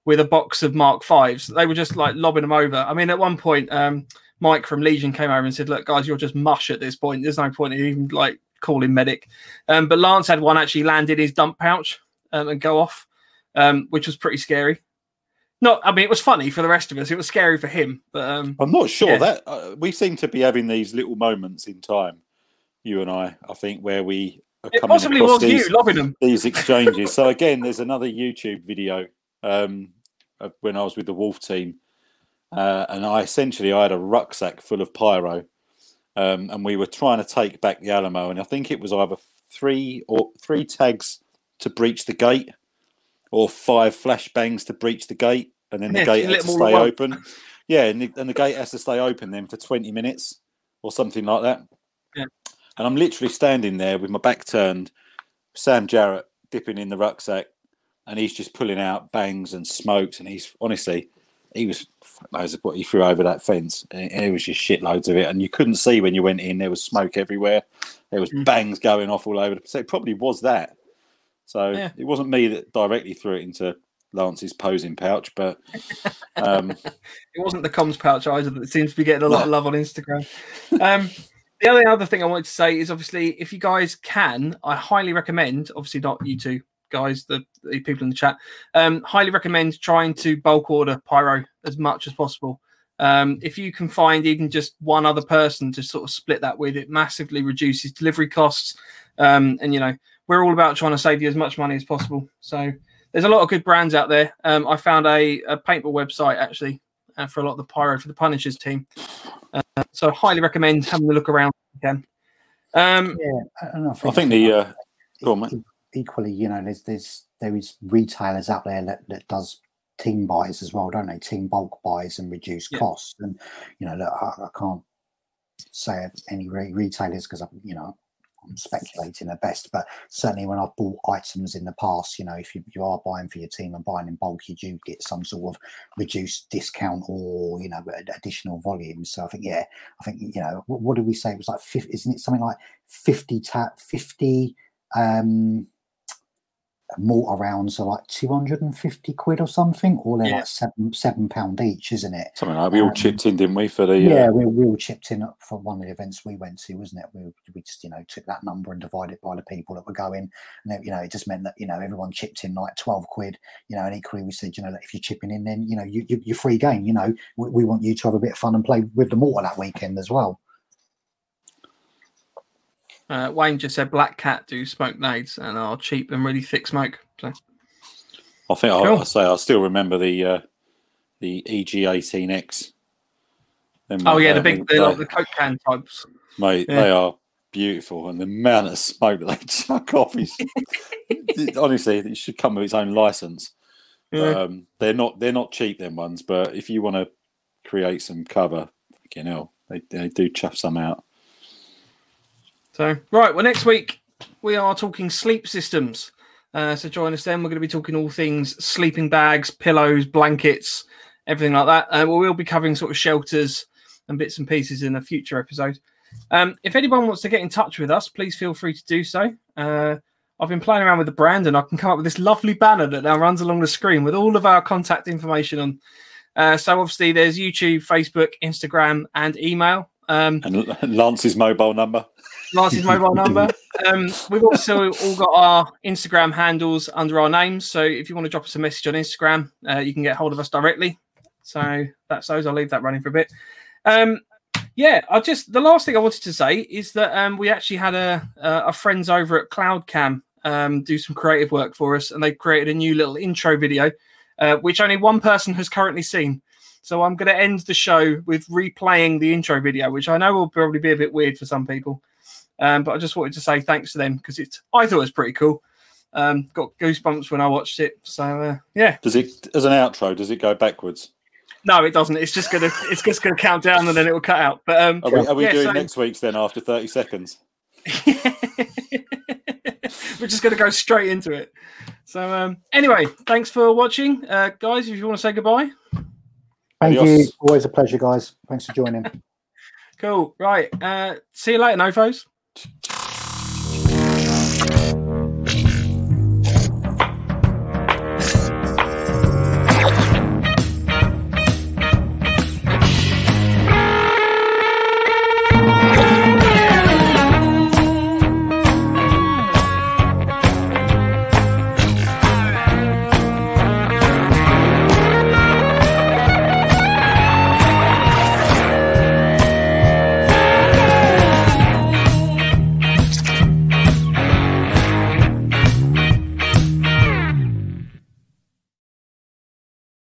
with a box of Mark Fives, they were just like lobbing them over. I mean, at one point, um, Mike from Legion came over and said, "Look, guys, you're just mush at this point. There's no point in even like calling medic." Um, but Lance had one actually land in his dump pouch um, and go off, um, which was pretty scary. Not, I mean, it was funny for the rest of us. It was scary for him, but um, I'm not sure Yeah. that uh, we seem to be having these little moments in time, you and I, I think, where we are it coming possibly across was these, you lobbing them. these exchanges. so again, there's another YouTube video um, of when I was with the Wolf team, uh, and I essentially I had a rucksack full of pyro, um, and we were trying to take back the Alamo, and I think it was either three or three tags to breach the gate, or five flashbangs to breach the gate, and then the Yeah, gate has to them all at stay open. Yeah, and the, and the gate has to stay open then for 20 minutes or something like that. Yeah. And I'm literally standing there with my back turned, Sam Jarrett dipping in the rucksack, and he's just pulling out bangs and smokes. And he's honestly, he was fuck knows what he threw over that fence. It was just shitloads of it. And you couldn't see when you went in, there was smoke everywhere. There was Mm. bangs going off all over. the So it probably was that. So Yeah. it wasn't me that directly threw it into Lance's posing pouch, but um, It wasn't the comms pouch either that seems to be getting a lot of love on Instagram. Um, the only other thing I wanted to say is obviously if you guys can, I highly recommend, obviously not you two guys, the, the people in the chat, um, highly recommend trying to bulk order pyro as much as possible. Um, if you can find even just one other person to sort of split that with, it massively reduces delivery costs. Um, and you know, we're all about trying to save you as much money as possible. So there's a lot of good brands out there. Um, I found a, a paintball website actually uh, for a lot of the pyro for the Punishers team. Uh, so highly recommend having a look around again. Um, Yeah, and I think the uh, go on, mate. equally, you know, there's there's there is retailers out there that, that does team buys as well, don't they? Team bulk buys and reduce Yeah. costs. And you know, look, I, I can't say any re- retailers because I'm, you know, I'm speculating at best. But certainly, when I've bought items in the past, you know, if you, you are buying for your team and buying in bulk, you do get some sort of reduced discount or you know additional volume. So I think, yeah, I think you know, what, what did we say? It was like 50, isn't it something like fifty tap fifty? um mortar rounds are like 250 quid or something or they're Yeah. like seven seven pound each isn't it? Something like we all Um, chipped in, didn't we, for the yeah uh, we, we all chipped in for one of the events we went to wasn't it? We, we just you know took that number and divided by the people that were going and it, you know it just meant that you know everyone chipped in like 12 quid you know and equally we said you know that if you're chipping in then you know you, you, you're free game you know? We, we want you to have a bit of fun and play with the mortar that weekend as well uh, Wayne just said Black Cat do smoke nades and are cheap and really thick smoke. So I think I, Cool. I say I still remember the uh, the EG18X. Them, oh yeah, uh, the big they- the, like the Coke can types. mate, Yeah. they are beautiful, and the amount of smoke that they chuck off is honestly it should come with its own license. Yeah. Um, they're not they're not cheap them ones, but if you want to create some cover, you know, they, they do chuff some out. So, right, well, next week we are talking sleep systems. Uh, so, join us then. We're going to be talking all things sleeping bags, pillows, blankets, everything like that. Uh, we will be covering sort of shelters and bits and pieces in a future episode. Um, if anyone wants to get in touch with us, please feel free to do so. Uh, I've been playing around with the brand and I can come up with this lovely banner that now runs along the screen with all of our contact information on. Uh, so, obviously, there's YouTube, Facebook, Instagram, and email. Um, And Lance's mobile number. Lance's mobile number. Um, we've also all got our Instagram handles under our names. So if you want to drop us a message on Instagram, uh, you can get hold of us directly. So that's those. I'll leave that running for a bit. Um, yeah, I just the last thing I wanted to say is that um, we actually had a a, a friends over at CloudCam um, do some creative work for us, and they created a new little intro video, uh, which only one person has currently seen. So I'm going to end the show with replaying the intro video, which I know will probably be a bit weird for some people, um, but I just wanted to say thanks to them because it's I thought it was pretty cool. Um, got goosebumps when I watched it. So uh, yeah, Does it as an outro? Does it go backwards? no, it doesn't. It's just gonna it's just gonna count down and then it will cut out. But um, Are we, are we Yeah, doing so- next week's then after thirty seconds? We're just going to go straight into it. So, um, anyway, thanks for watching, uh, guys. If you want to say goodbye, Thank you. Always a pleasure, guys. Thanks for joining. cool. Right. Uh, see you later, Nofos.